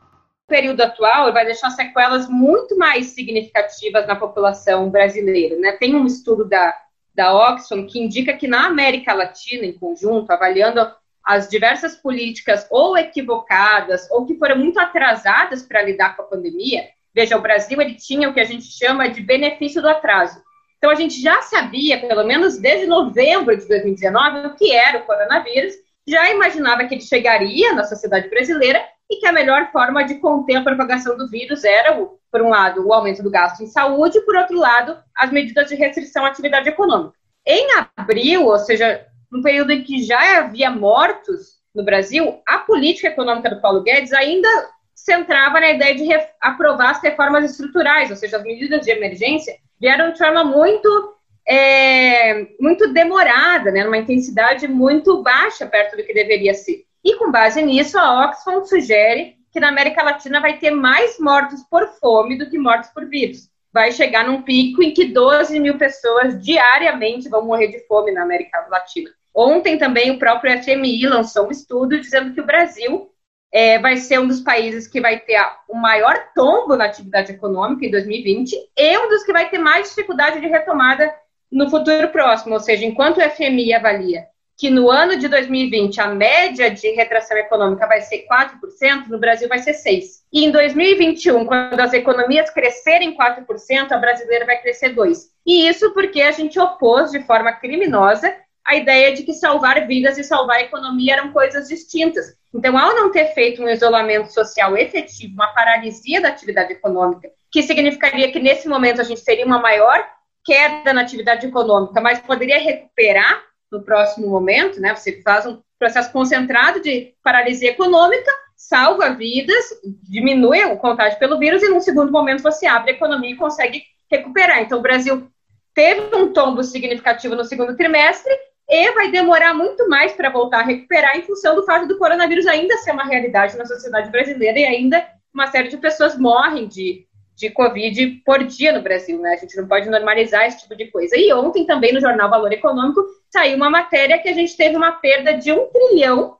período atual vai deixar sequelas muito mais significativas na população brasileira. Né? Tem um estudo da, da Oxfam que indica que na América Latina, em conjunto, avaliando as diversas políticas ou equivocadas ou que foram muito atrasadas para lidar com a pandemia, veja, o Brasil ele tinha o que a gente chama de benefício do atraso. Então a gente já sabia, pelo menos desde novembro de 2019, o que era o coronavírus, já imaginava que ele chegaria na sociedade brasileira e que a melhor forma de conter a propagação do vírus era, por um lado, o aumento do gasto em saúde, e, por outro lado, as medidas de restrição à atividade econômica. Em abril, ou seja, no período em que já havia mortos no Brasil, a política econômica do Paulo Guedes ainda centrava na ideia de aprovar as reformas estruturais, ou seja, as medidas de emergência vieram de forma muito é, muito demorada, né, numa intensidade muito baixa perto do que deveria ser. E com base nisso, a Oxfam sugere que na América Latina vai ter mais mortos por fome do que mortos por vírus. Vai chegar num pico em que 12 mil pessoas diariamente vão morrer de fome na América Latina. Ontem também o próprio FMI lançou um estudo dizendo que o Brasil é, vai ser um dos países que vai ter o maior tombo na atividade econômica em 2020 e um dos que vai ter mais dificuldade de retomada no futuro próximo. Ou seja, enquanto o FMI avalia que no ano de 2020 a média de retração econômica vai ser 4%, no Brasil vai ser 6%. E em 2021, quando as economias crescerem 4%, a brasileira vai crescer 2%. E isso porque a gente opôs de forma criminosa a ideia de que salvar vidas e salvar economia eram coisas distintas. Então, ao não ter feito um isolamento social efetivo, uma paralisia da atividade econômica, que significaria que nesse momento a gente teria uma maior queda na atividade econômica, mas poderia recuperar no próximo momento, né? Você faz um processo concentrado de paralisia econômica, salva vidas, diminui o contágio pelo vírus e num segundo momento você abre a economia e consegue recuperar. Então o Brasil teve um tombo significativo no segundo trimestre e vai demorar muito mais para voltar a recuperar em função do fato do coronavírus ainda ser uma realidade na sociedade brasileira e ainda uma série de pessoas morrem de de Covid por dia no Brasil, né? A gente não pode normalizar esse tipo de coisa. E ontem também no jornal Valor Econômico saiu uma matéria que a gente teve uma perda de um trilhão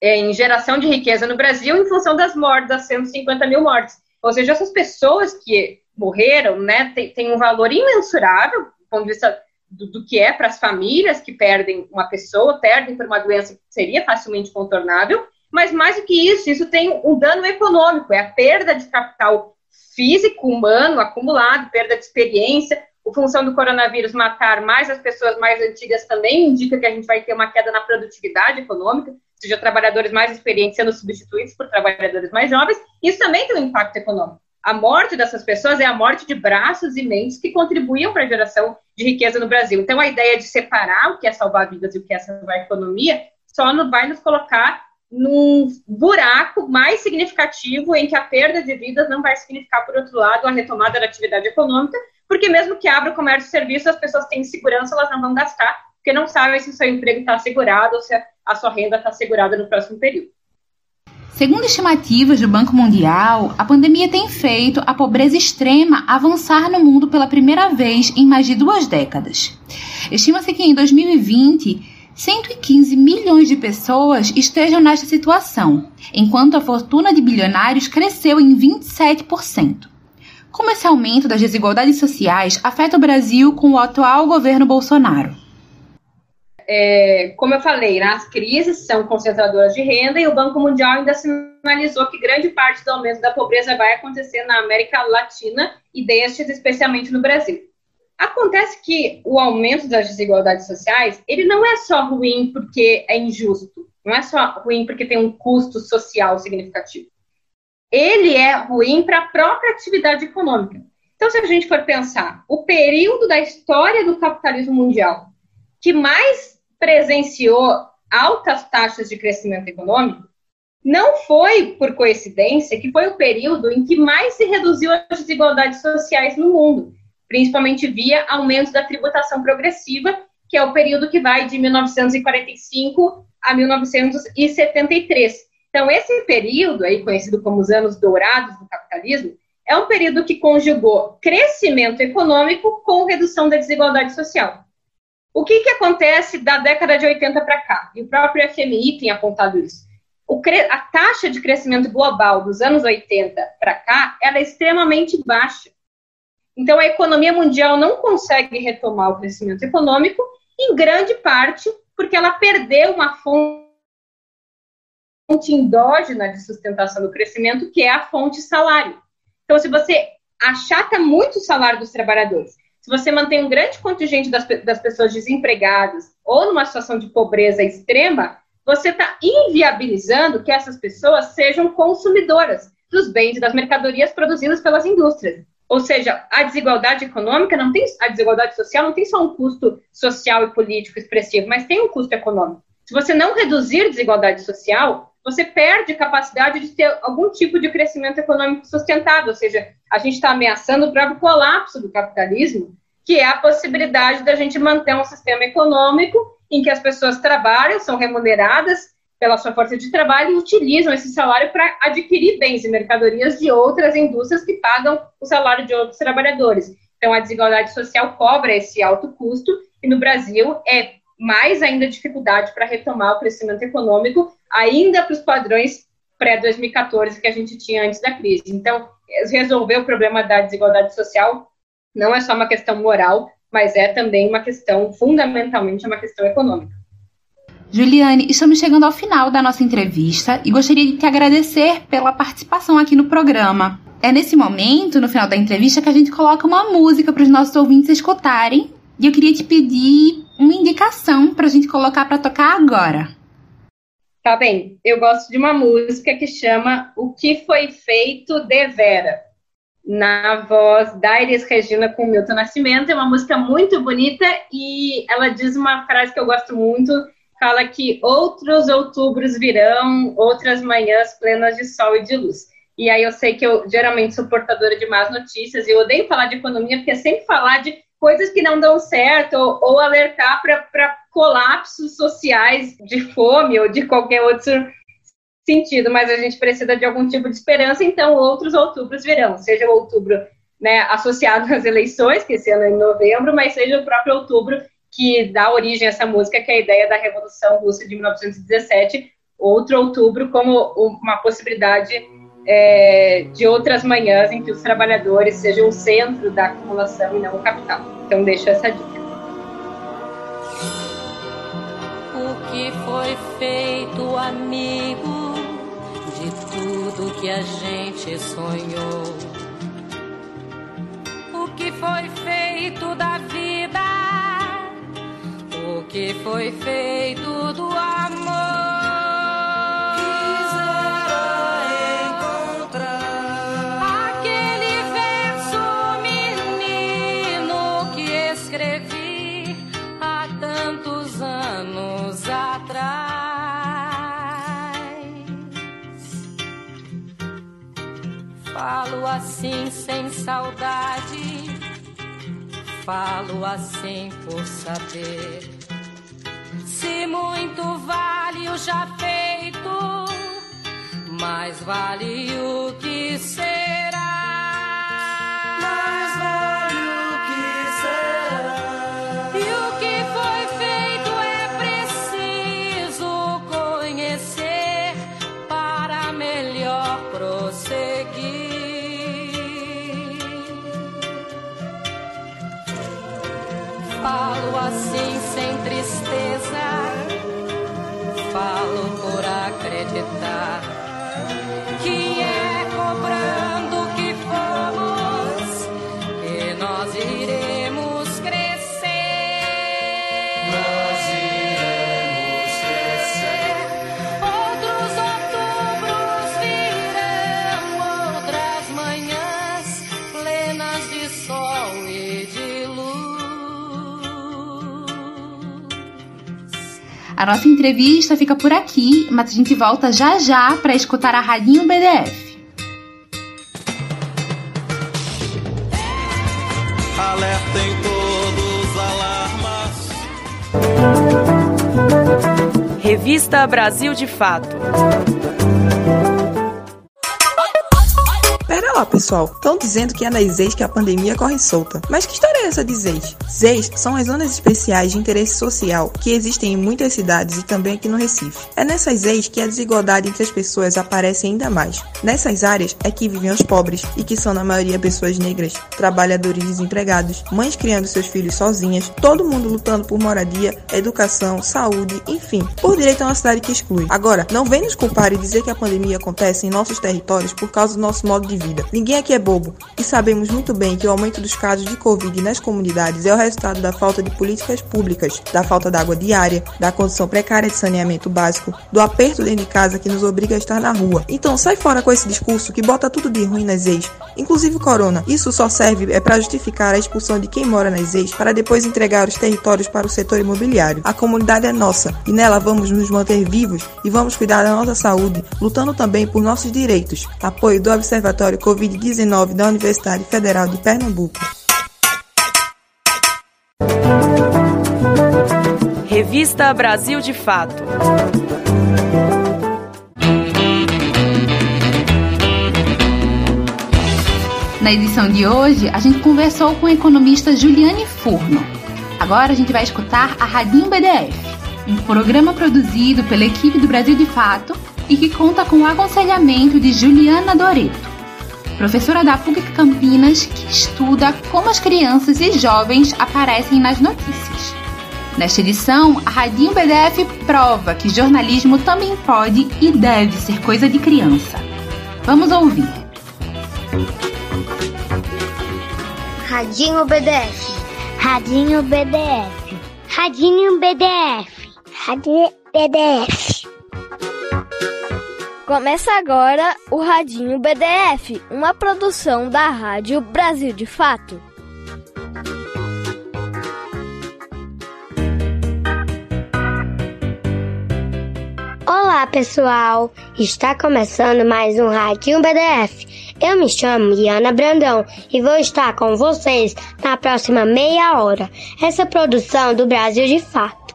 é, em geração de riqueza no Brasil em função das mortes, das 150 mil mortes. Ou seja, essas pessoas que morreram, né, tem, tem um valor imensurável do ponto de vista do, do que é para as famílias que perdem uma pessoa, perdem por uma doença que seria facilmente contornável, mas mais do que isso, isso tem um dano econômico, é a perda de capital físico, humano, acumulado, perda de experiência. A função do coronavírus matar mais as pessoas mais antigas também indica que a gente vai ter uma queda na produtividade econômica, ou seja, trabalhadores mais experientes sendo substituídos por trabalhadores mais jovens. Isso também tem um impacto econômico. A morte dessas pessoas é a morte de braços e mentes que contribuíam para a geração de riqueza no Brasil. Então, a ideia de separar o que é salvar vidas e o que é salvar a economia só vai nos colocar num buraco mais significativo em que a perda de vidas não vai significar, por outro lado, a retomada da atividade econômica, porque mesmo que abra o comércio e serviços, as pessoas têm segurança, elas não vão gastar, porque não sabem se o seu emprego está assegurado ou se a sua renda está assegurada no próximo período. Segundo estimativas do Banco Mundial, a pandemia tem feito a pobreza extrema avançar no mundo pela primeira vez em mais de duas décadas. Estima-se que em 2020 115 milhões de pessoas estejam nesta situação, enquanto a fortuna de bilionários cresceu em 27%. Como esse aumento das desigualdades sociais afeta o Brasil com o atual governo Bolsonaro? É, como eu falei, né, as crises são concentradoras de renda e o Banco Mundial ainda sinalizou que grande parte do aumento da pobreza vai acontecer na América Latina e destes especialmente no Brasil. Acontece que o aumento das desigualdades sociais, ele não é só ruim porque é injusto, não é só ruim porque tem um custo social significativo. Ele é ruim para a própria atividade econômica. Então, se a gente for pensar, o período da história do capitalismo mundial que mais presenciou altas taxas de crescimento econômico, não foi por coincidência que foi o período em que mais se reduziu as desigualdades sociais no mundo principalmente via aumento da tributação progressiva, que é o período que vai de 1945 a 1973. Então, esse período, aí conhecido como os anos dourados do capitalismo, é um período que conjugou crescimento econômico com redução da desigualdade social. O que, que acontece da década de 80 para cá? E o próprio FMI tem apontado isso. a taxa de crescimento global dos anos 80 para cá ela é extremamente baixa. Então, a economia mundial não consegue retomar o crescimento econômico, em grande parte porque ela perdeu uma fonte endógena de sustentação do crescimento, que é a fonte salário. Então, se você achata muito o salário dos trabalhadores, se você mantém um grande contingente das, das pessoas desempregadas ou numa situação de pobreza extrema, você está inviabilizando que essas pessoas sejam consumidoras dos bens e das mercadorias produzidas pelas indústrias. Ou seja, a desigualdade econômica não tem, a desigualdade social não tem só um custo social e político expressivo, mas tem um custo econômico. Se você não reduzir desigualdade social, você perde capacidade de ter algum tipo de crescimento econômico sustentável. Ou seja, a gente está ameaçando o próprio colapso do capitalismo, que é a possibilidade da gente manter um sistema econômico em que as pessoas trabalham, são remuneradas pela sua força de trabalho e utilizam esse salário para adquirir bens e mercadorias de outras indústrias que pagam o salário de outros trabalhadores. Então, a desigualdade social cobra esse alto custo e no Brasil é mais ainda dificuldade para retomar o crescimento econômico, ainda para os padrões pré-2014 que a gente tinha antes da crise. Então, resolver o problema da desigualdade social não é só uma questão moral, mas é também uma questão, fundamentalmente, uma questão econômica. Juliane, estamos chegando ao final da nossa entrevista e gostaria de te agradecer pela participação aqui no programa. É nesse momento, no final da entrevista, que a gente coloca uma música para os nossos ouvintes escutarem. E eu queria te pedir uma indicação para a gente colocar para tocar agora. Tá bem, eu gosto de uma música que chama O que foi feito de Vera na voz da Iris Regina com Milton Nascimento. É uma música muito bonita e ela diz uma frase que eu gosto muito, fala que outros outubros virão, outras manhãs plenas de sol e de luz. E aí eu sei que eu geralmente sou portadora de más notícias e eu odeio falar de economia porque é sempre falar de coisas que não dão certo ou, ou alertar para colapsos sociais de fome ou de qualquer outro sentido, mas a gente precisa de algum tipo de esperança, então outros outubros virão, seja o outubro né, associado às eleições, que esse ano é em novembro, mas seja o próprio outubro que dá origem a essa música, que é a ideia da Revolução Russa de 1917, outro outubro como uma possibilidade é, de outras manhãs em que os trabalhadores sejam o centro da acumulação e não o capital. Então, deixo essa dica. O que foi feito, amigo? tudo que a gente sonhou. O que foi feito da vida? O que foi feito do amor? Falo assim sem saudade, falo assim por saber. Se muito vale o já feito, mais vale o que será. Assim sem tristeza, falo por acreditar A nossa entrevista fica por aqui, mas a gente volta já já para escutar a Radinho BDF. Alertem todos alarmas. Revista Brasil de Fato. Pera lá, pessoal. Dizendo que é nas ZEIS que a pandemia corre solta. Mas que história é essa de ZEIS? ZEIS são as zonas especiais de interesse social que existem em muitas cidades e também aqui no Recife. É nessas ZEIS que a desigualdade entre as pessoas aparece ainda mais. Nessas áreas é que vivem os pobres e que são na maioria pessoas negras, trabalhadores desempregados, mães criando seus filhos sozinhas, todo mundo lutando por moradia, educação, saúde, enfim, por direito a uma cidade que exclui. Agora, não vem nos culpar e dizer que a pandemia acontece em nossos territórios por causa do nosso modo de vida. Ninguém aqui é bobo e sabemos muito bem que o aumento dos casos de Covid nas comunidades é o resultado da falta de políticas públicas, da falta de água diária, da condição precária de saneamento básico, do aperto dentro de casa que nos obriga a estar na rua. Então sai fora com esse discurso que bota tudo de ruim nas ex, inclusive o corona. Isso só serve é para justificar a expulsão de quem mora nas ex para depois entregar os territórios para o setor imobiliário. A comunidade é nossa e nela vamos nos manter vivos e vamos cuidar da nossa saúde, lutando também por nossos direitos. Apoio do Observatório Covid-19 da Universidade Federal de Pernambuco. Revista Brasil de Fato. Na edição de hoje, a gente conversou com a economista Juliane Furno. Agora a gente vai escutar a Radinho BDF, um programa produzido pela equipe do Brasil de Fato e que conta com o aconselhamento de Juliana Doreto, professora da PUC Campinas que estuda como as crianças e jovens aparecem nas notícias. Nesta edição, a Radinho BDF prova que jornalismo também pode e deve ser coisa de criança. Vamos ouvir. Radinho BDF. Radinho BDF. Radinho BDF. Radinho BDF. Começa agora o Radinho BDF, uma produção da Rádio Brasil de Fato. Olá, pessoal! Está começando mais um Radinho BDF. Eu me chamo Iana Brandão e vou estar com vocês na próxima meia hora. Essa produção do Brasil de Fato.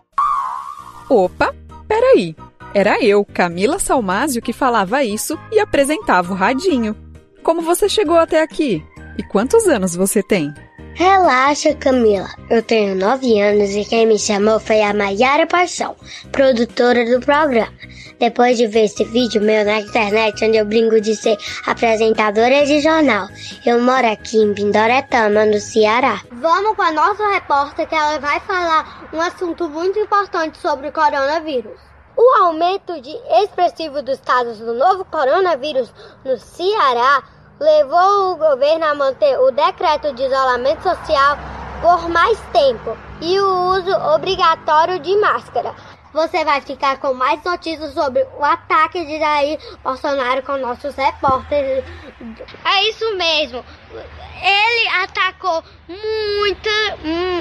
Opa, peraí. Era eu, Camila Salmásio, que falava isso e apresentava o radinho. Como você chegou até aqui? E quantos anos você tem? Relaxa, Camila. Eu tenho nove anos e quem me chamou foi a Mayara Paixão, produtora do programa. Depois de ver esse vídeo meu na internet, onde eu brinco de ser apresentadora de jornal, eu moro aqui em Pindoretama, no Ceará. Vamos com a nossa repórter que ela vai falar um assunto muito importante sobre o coronavírus. O aumento de expressivo dos casos do novo coronavírus no Ceará levou o governo a manter o decreto de isolamento social por mais tempo e o uso obrigatório de máscara. Você vai ficar com mais notícias sobre o ataque de Jair Bolsonaro com nossos repórteres. É isso mesmo. Ele atacou muito um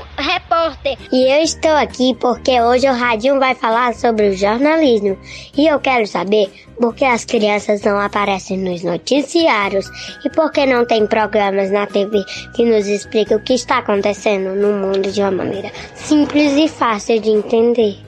repórter. E eu estou aqui porque hoje o Radinho vai falar sobre o jornalismo. E eu quero saber por que as crianças não aparecem nos noticiários e por que não tem programas na TV que nos expliquem o que está acontecendo no mundo de uma maneira simples e fácil de entender.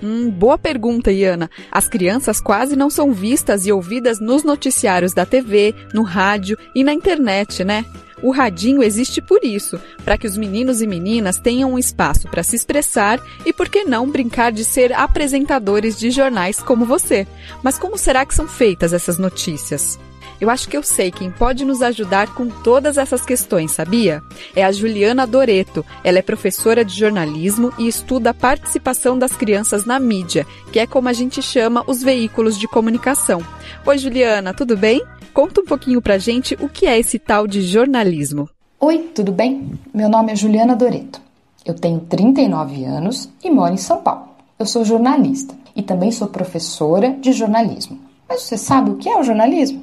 Hum, boa pergunta, Iana. As crianças quase não são vistas e ouvidas nos noticiários da TV, no rádio e na internet, né? O radinho existe por isso, para que os meninos e meninas tenham um espaço para se expressar e, por que não, brincar de ser apresentadores de jornais como você. Mas como será que são feitas essas notícias? Eu acho que eu sei quem pode nos ajudar com todas essas questões, sabia? É a Juliana Doreto. Ela é professora de jornalismo e estuda a participação das crianças na mídia, que é como a gente chama os veículos de comunicação. Oi, Juliana, tudo bem? Conta um pouquinho pra gente o que é esse tal de jornalismo. Oi, tudo bem? Meu nome é Juliana Doreto. Eu tenho 39 anos e moro em São Paulo. Eu sou jornalista e também sou professora de jornalismo. Mas você sabe o que é o jornalismo?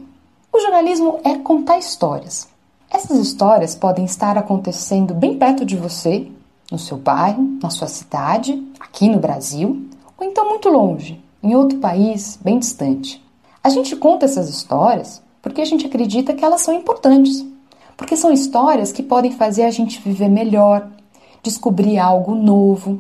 O jornalismo é contar histórias. Essas histórias podem estar acontecendo bem perto de você, no seu bairro, na sua cidade, aqui no Brasil, ou então muito longe, em outro país bem distante. A gente conta essas histórias porque a gente acredita que elas são importantes, porque são histórias que podem fazer a gente viver melhor, descobrir algo novo,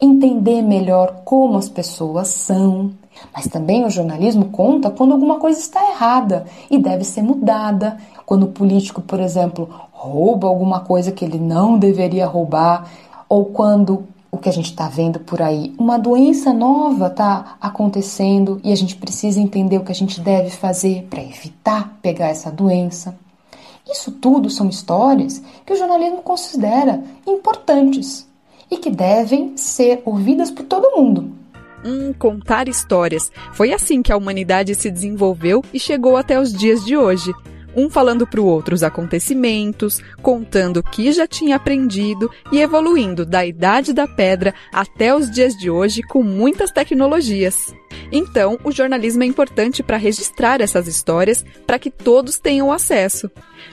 entender melhor como as pessoas são, Mas também o jornalismo conta quando alguma coisa está errada e deve ser mudada. Quando o político, por exemplo, rouba alguma coisa que ele não deveria roubar, ou quando o que a gente está vendo por aí, uma doença nova está acontecendo e a gente precisa entender o que a gente deve fazer para evitar pegar essa doença. Isso tudo são histórias que o jornalismo considera importantes e que devem ser ouvidas por todo mundo. Hum, contar histórias. Foi assim que a humanidade se desenvolveu e chegou até os dias de hoje um falando para o outro os acontecimentos, contando o que já tinha aprendido e evoluindo da idade da pedra até os dias de hoje com muitas tecnologias. Então, o jornalismo é importante para registrar essas histórias para que todos tenham acesso.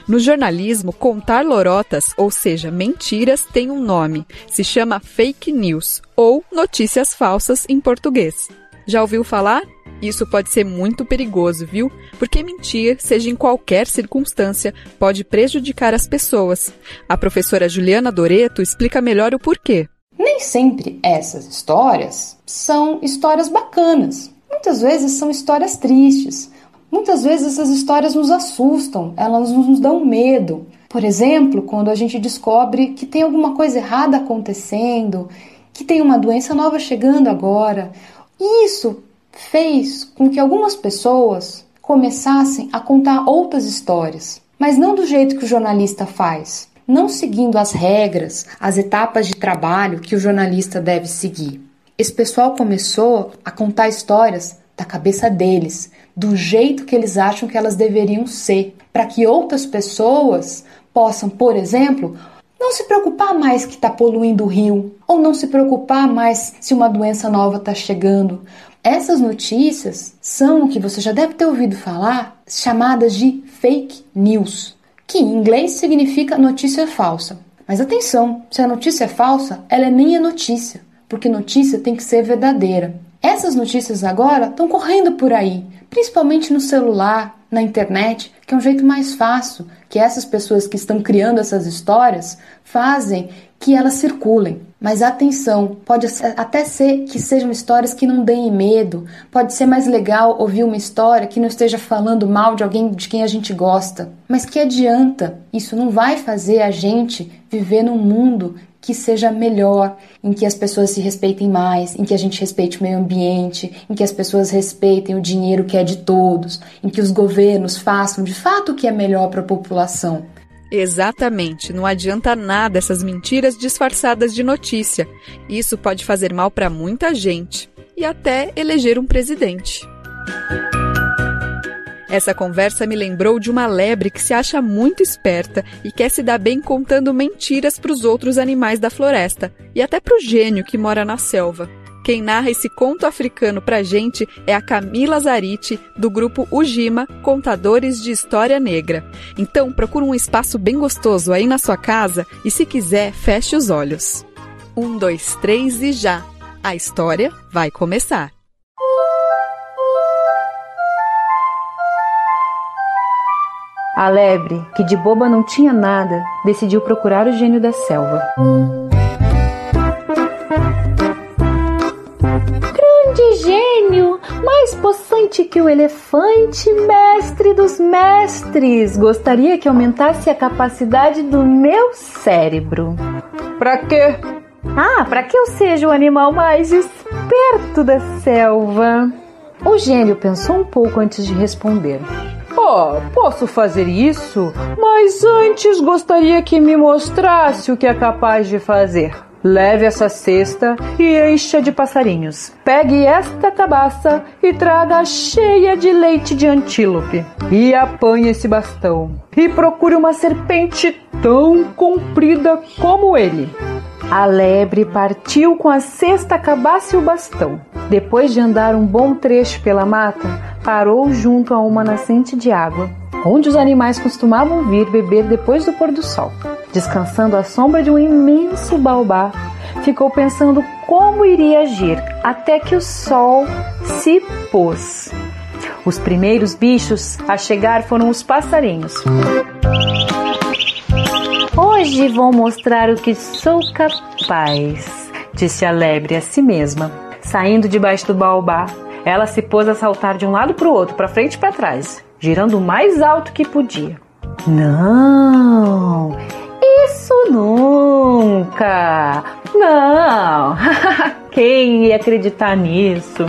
No jornalismo, contar lorotas, ou seja, mentiras, tem um nome. Se chama fake news ou notícias falsas em português. Já ouviu falar? Isso pode ser muito perigoso, viu? Porque mentir, seja em qualquer circunstância, pode prejudicar as pessoas. A professora Juliana Doreto explica melhor o porquê. Nem sempre essas histórias são histórias bacanas. Muitas vezes são histórias tristes. Muitas vezes essas histórias nos assustam, elas nos dão medo. Por exemplo, quando a gente descobre que tem alguma coisa errada acontecendo, que tem uma doença nova chegando agora. Isso fez com que algumas pessoas começassem a contar outras histórias, mas não do jeito que o jornalista faz, não seguindo as regras, as etapas de trabalho que o jornalista deve seguir. Esse pessoal começou a contar histórias da cabeça deles, do jeito que eles acham que elas deveriam ser, para que outras pessoas possam, por exemplo, não se preocupar mais que está poluindo o rio, ou não se preocupar mais se uma doença nova está chegando, essas notícias são o que você já deve ter ouvido falar, chamadas de fake news, que em inglês significa notícia falsa. Mas atenção, se a notícia é falsa, ela nem é notícia, porque notícia tem que ser verdadeira. Essas notícias agora estão correndo por aí, principalmente no celular, na internet, que é um jeito mais fácil que essas pessoas que estão criando essas histórias fazem que elas circulem. Mas atenção, pode até ser que sejam histórias que não deem medo. Pode ser mais legal ouvir uma história que não esteja falando mal de alguém de quem a gente gosta. Mas que adianta? Isso não vai fazer a gente viver num mundo que seja melhor, em que as pessoas se respeitem mais, em que a gente respeite o meio ambiente, em que as pessoas respeitem o dinheiro que é de todos, em que os governos façam de fato o que é melhor para a população. Exatamente, não adianta nada essas mentiras disfarçadas de notícia. Isso pode fazer mal para muita gente e até eleger um presidente. Essa conversa me lembrou de uma lebre que se acha muito esperta e quer se dar bem contando mentiras para os outros animais da floresta e até para o gênio que mora na selva. Quem narra esse conto africano pra gente é a Camila Zarite, do grupo Ujima Contadores de História Negra. Então, procura um espaço bem gostoso aí na sua casa e, se quiser, feche os olhos. Um, dois, três e já! A história vai começar! A lebre, que de boba não tinha nada, decidiu procurar o gênio da selva. gênio, mais possante que o elefante, mestre dos mestres. Gostaria que aumentasse a capacidade do meu cérebro. Pra quê? Ah, para que eu seja o animal mais esperto da selva. O gênio pensou um pouco antes de responder. Oh, posso fazer isso, mas antes gostaria que me mostrasse o que é capaz de fazer. Leve essa cesta e encha de passarinhos. Pegue esta cabaça e traga cheia de leite de antílope. E apanhe esse bastão. E procure uma serpente tão comprida como ele. A lebre partiu com a cesta, cabaça e o bastão. Depois de andar um bom trecho pela mata, parou junto a uma nascente de água, onde os animais costumavam vir beber depois do pôr do sol. Descansando à sombra de um imenso baobá, ficou pensando como iria agir até que o sol se pôs. Os primeiros bichos a chegar foram os passarinhos. Hoje vou mostrar o que sou capaz, disse a lebre a si mesma. Saindo debaixo do baobá, Ela se pôs a saltar de um lado para o outro, para frente e para trás, girando o mais alto que podia. Não, isso nunca! Não! [laughs] Quem ia acreditar nisso?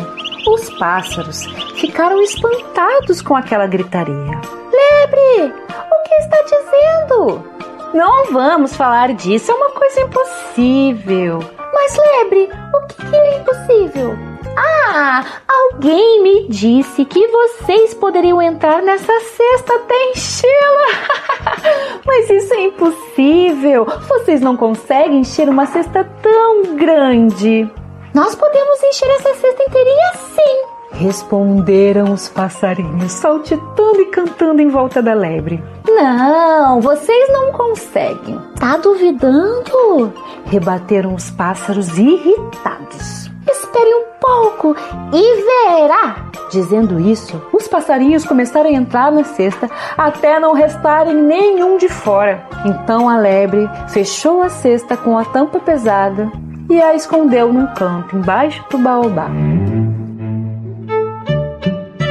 Os pássaros ficaram espantados com aquela gritaria. Lebre, o que está dizendo? Não vamos falar disso, é uma coisa impossível. Mas, Lebre, o que, que é impossível? Ah, alguém me disse que vocês poderiam entrar nessa cesta até enchê-la. [laughs] Mas isso é impossível. Vocês não conseguem encher uma cesta tão grande. Nós podemos encher essa cesta inteirinha sim. Responderam os passarinhos, saltitando e cantando em volta da lebre. Não, vocês não conseguem. Tá duvidando? Rebateram os pássaros irritados. Espere um pouco e verá. Dizendo isso, os passarinhos começaram a entrar na cesta até não restarem nenhum de fora. Então a lebre fechou a cesta com a tampa pesada e a escondeu num canto embaixo do baobá.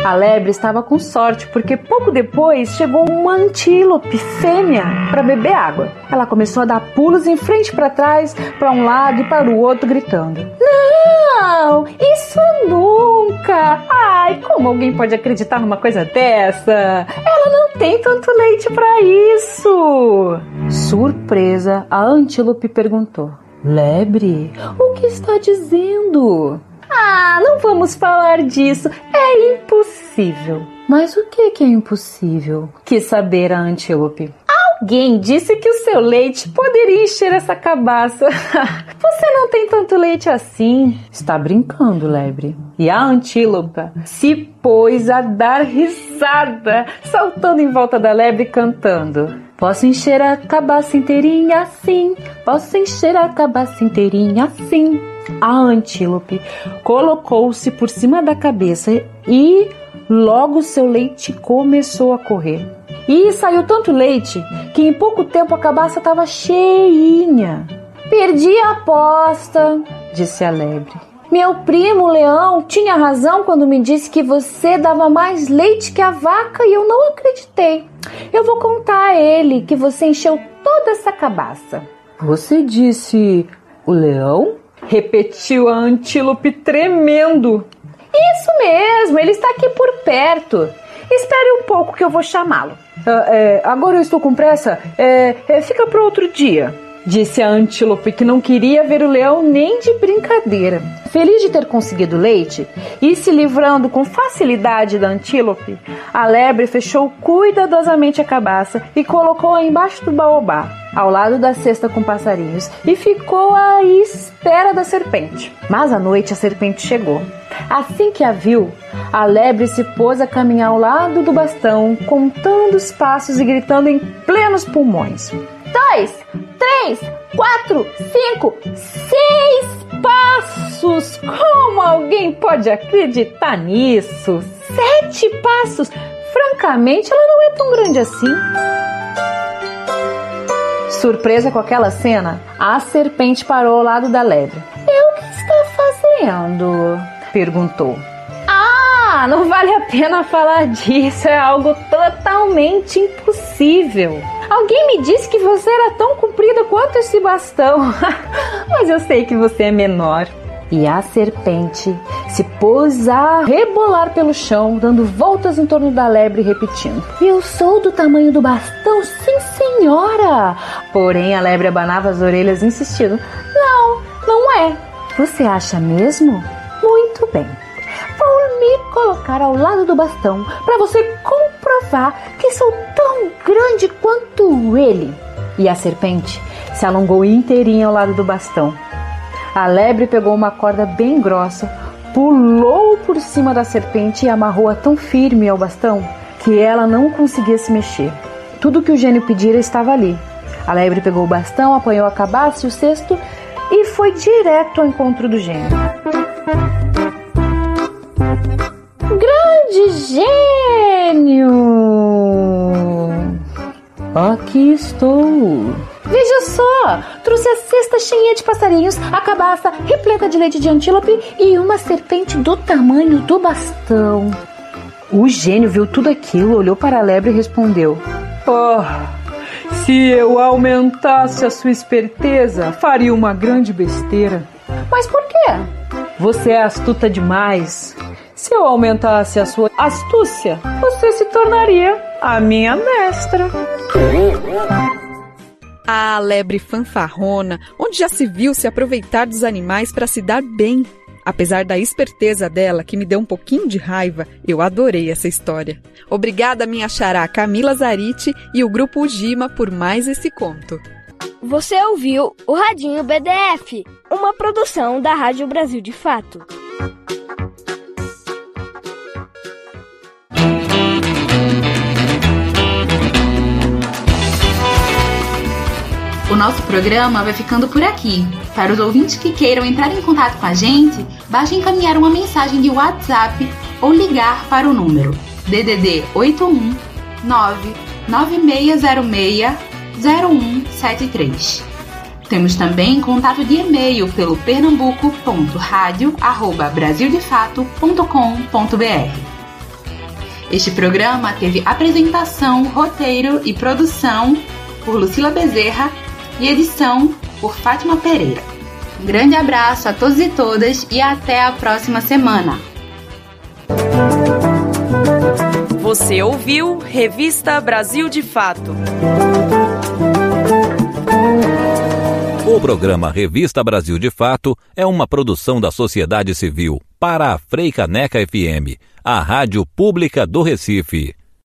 A lebre estava com sorte porque pouco depois chegou uma antílope fêmea para beber água. Ela começou a dar pulos em frente para trás, para um lado e para o outro, gritando: Não, isso nunca! Ai, como alguém pode acreditar numa coisa dessa? Ela não tem tanto leite para isso! Surpresa, a antílope perguntou: Lebre, o que está dizendo? Ah, não vamos falar disso. É impossível. Mas o que, que é impossível? Quis saber a antílope. Alguém disse que o seu leite poderia encher essa cabaça. [laughs] Você não tem tanto leite assim. Está brincando, lebre. E a antílopa se pôs a dar risada, saltando em volta da lebre cantando. Posso encher a cabaça inteirinha assim. Posso encher a cabaça inteirinha assim. A antílope colocou-se por cima da cabeça e logo seu leite começou a correr. E saiu tanto leite que em pouco tempo a cabaça estava cheinha. Perdi a aposta, disse a lebre. Meu primo leão tinha razão quando me disse que você dava mais leite que a vaca e eu não acreditei. Eu vou contar a ele que você encheu toda essa cabaça. Você disse o leão? Repetiu a antílope tremendo. Isso mesmo, ele está aqui por perto. Espere um pouco que eu vou chamá-lo. Ah, é, agora eu estou com pressa. É, é, fica para outro dia. Disse a antílope que não queria ver o leão nem de brincadeira. Feliz de ter conseguido leite e se livrando com facilidade da antílope, a lebre fechou cuidadosamente a cabaça e colocou-a embaixo do baobá, ao lado da cesta com passarinhos, e ficou à espera da serpente. Mas à noite a serpente chegou. Assim que a viu, a lebre se pôs a caminhar ao lado do bastão, contando os passos e gritando em plenos pulmões: Dois, três, quatro, cinco, seis passos! Como alguém pode acreditar nisso? Sete passos! Francamente, ela não é tão grande assim. Surpresa com aquela cena, a serpente parou ao lado da lebre. E o que está fazendo? perguntou. Ah, não vale a pena falar disso, é algo totalmente impossível. Alguém me disse que você era tão comprida quanto esse bastão, [laughs] mas eu sei que você é menor. E a serpente se pôs a rebolar pelo chão, dando voltas em torno da lebre, repetindo: Eu sou do tamanho do bastão, sim, senhora! Porém, a lebre abanava as orelhas, insistindo: Não, não é. Você acha mesmo? Muito bem. Vou me colocar ao lado do bastão para você comprovar que sou tão grande quanto ele. E a serpente se alongou inteirinha ao lado do bastão. A lebre pegou uma corda bem grossa, pulou por cima da serpente e amarrou-a tão firme ao bastão que ela não conseguia se mexer. Tudo que o gênio pedira estava ali. A lebre pegou o bastão, apanhou a cabaça e o cesto e foi direto ao encontro do gênio. Grande gênio! Aqui estou. Veja só! Trouxe a cesta cheia de passarinhos, a cabaça repleta de leite de antílope e uma serpente do tamanho do bastão. O gênio viu tudo aquilo, olhou para a lebre e respondeu: Oh, se eu aumentasse a sua esperteza, faria uma grande besteira. Mas por quê? Você é astuta demais. Se eu aumentasse a sua astúcia, você se tornaria a minha mestra. A lebre fanfarrona, onde já se viu se aproveitar dos animais para se dar bem. Apesar da esperteza dela, que me deu um pouquinho de raiva, eu adorei essa história. Obrigada, minha xará Camila Zarite e o Grupo Ujima por mais esse conto. Você ouviu o Radinho BDF, uma produção da Rádio Brasil de Fato. O nosso programa vai ficando por aqui. Para os ouvintes que queiram entrar em contato com a gente, basta encaminhar uma mensagem de WhatsApp ou ligar para o número DDD 81 99606 0173. Temos também contato de e-mail pelo pernambuco.radio@brasildefato.com.br. Este programa teve apresentação, roteiro e produção por Lucila Bezerra e edição por Fátima Pereira. Um grande abraço a todos e todas e até a próxima semana. Você ouviu Revista Brasil de Fato. O programa Revista Brasil de Fato é uma produção da sociedade civil para a Freicaneca FM, a rádio pública do Recife.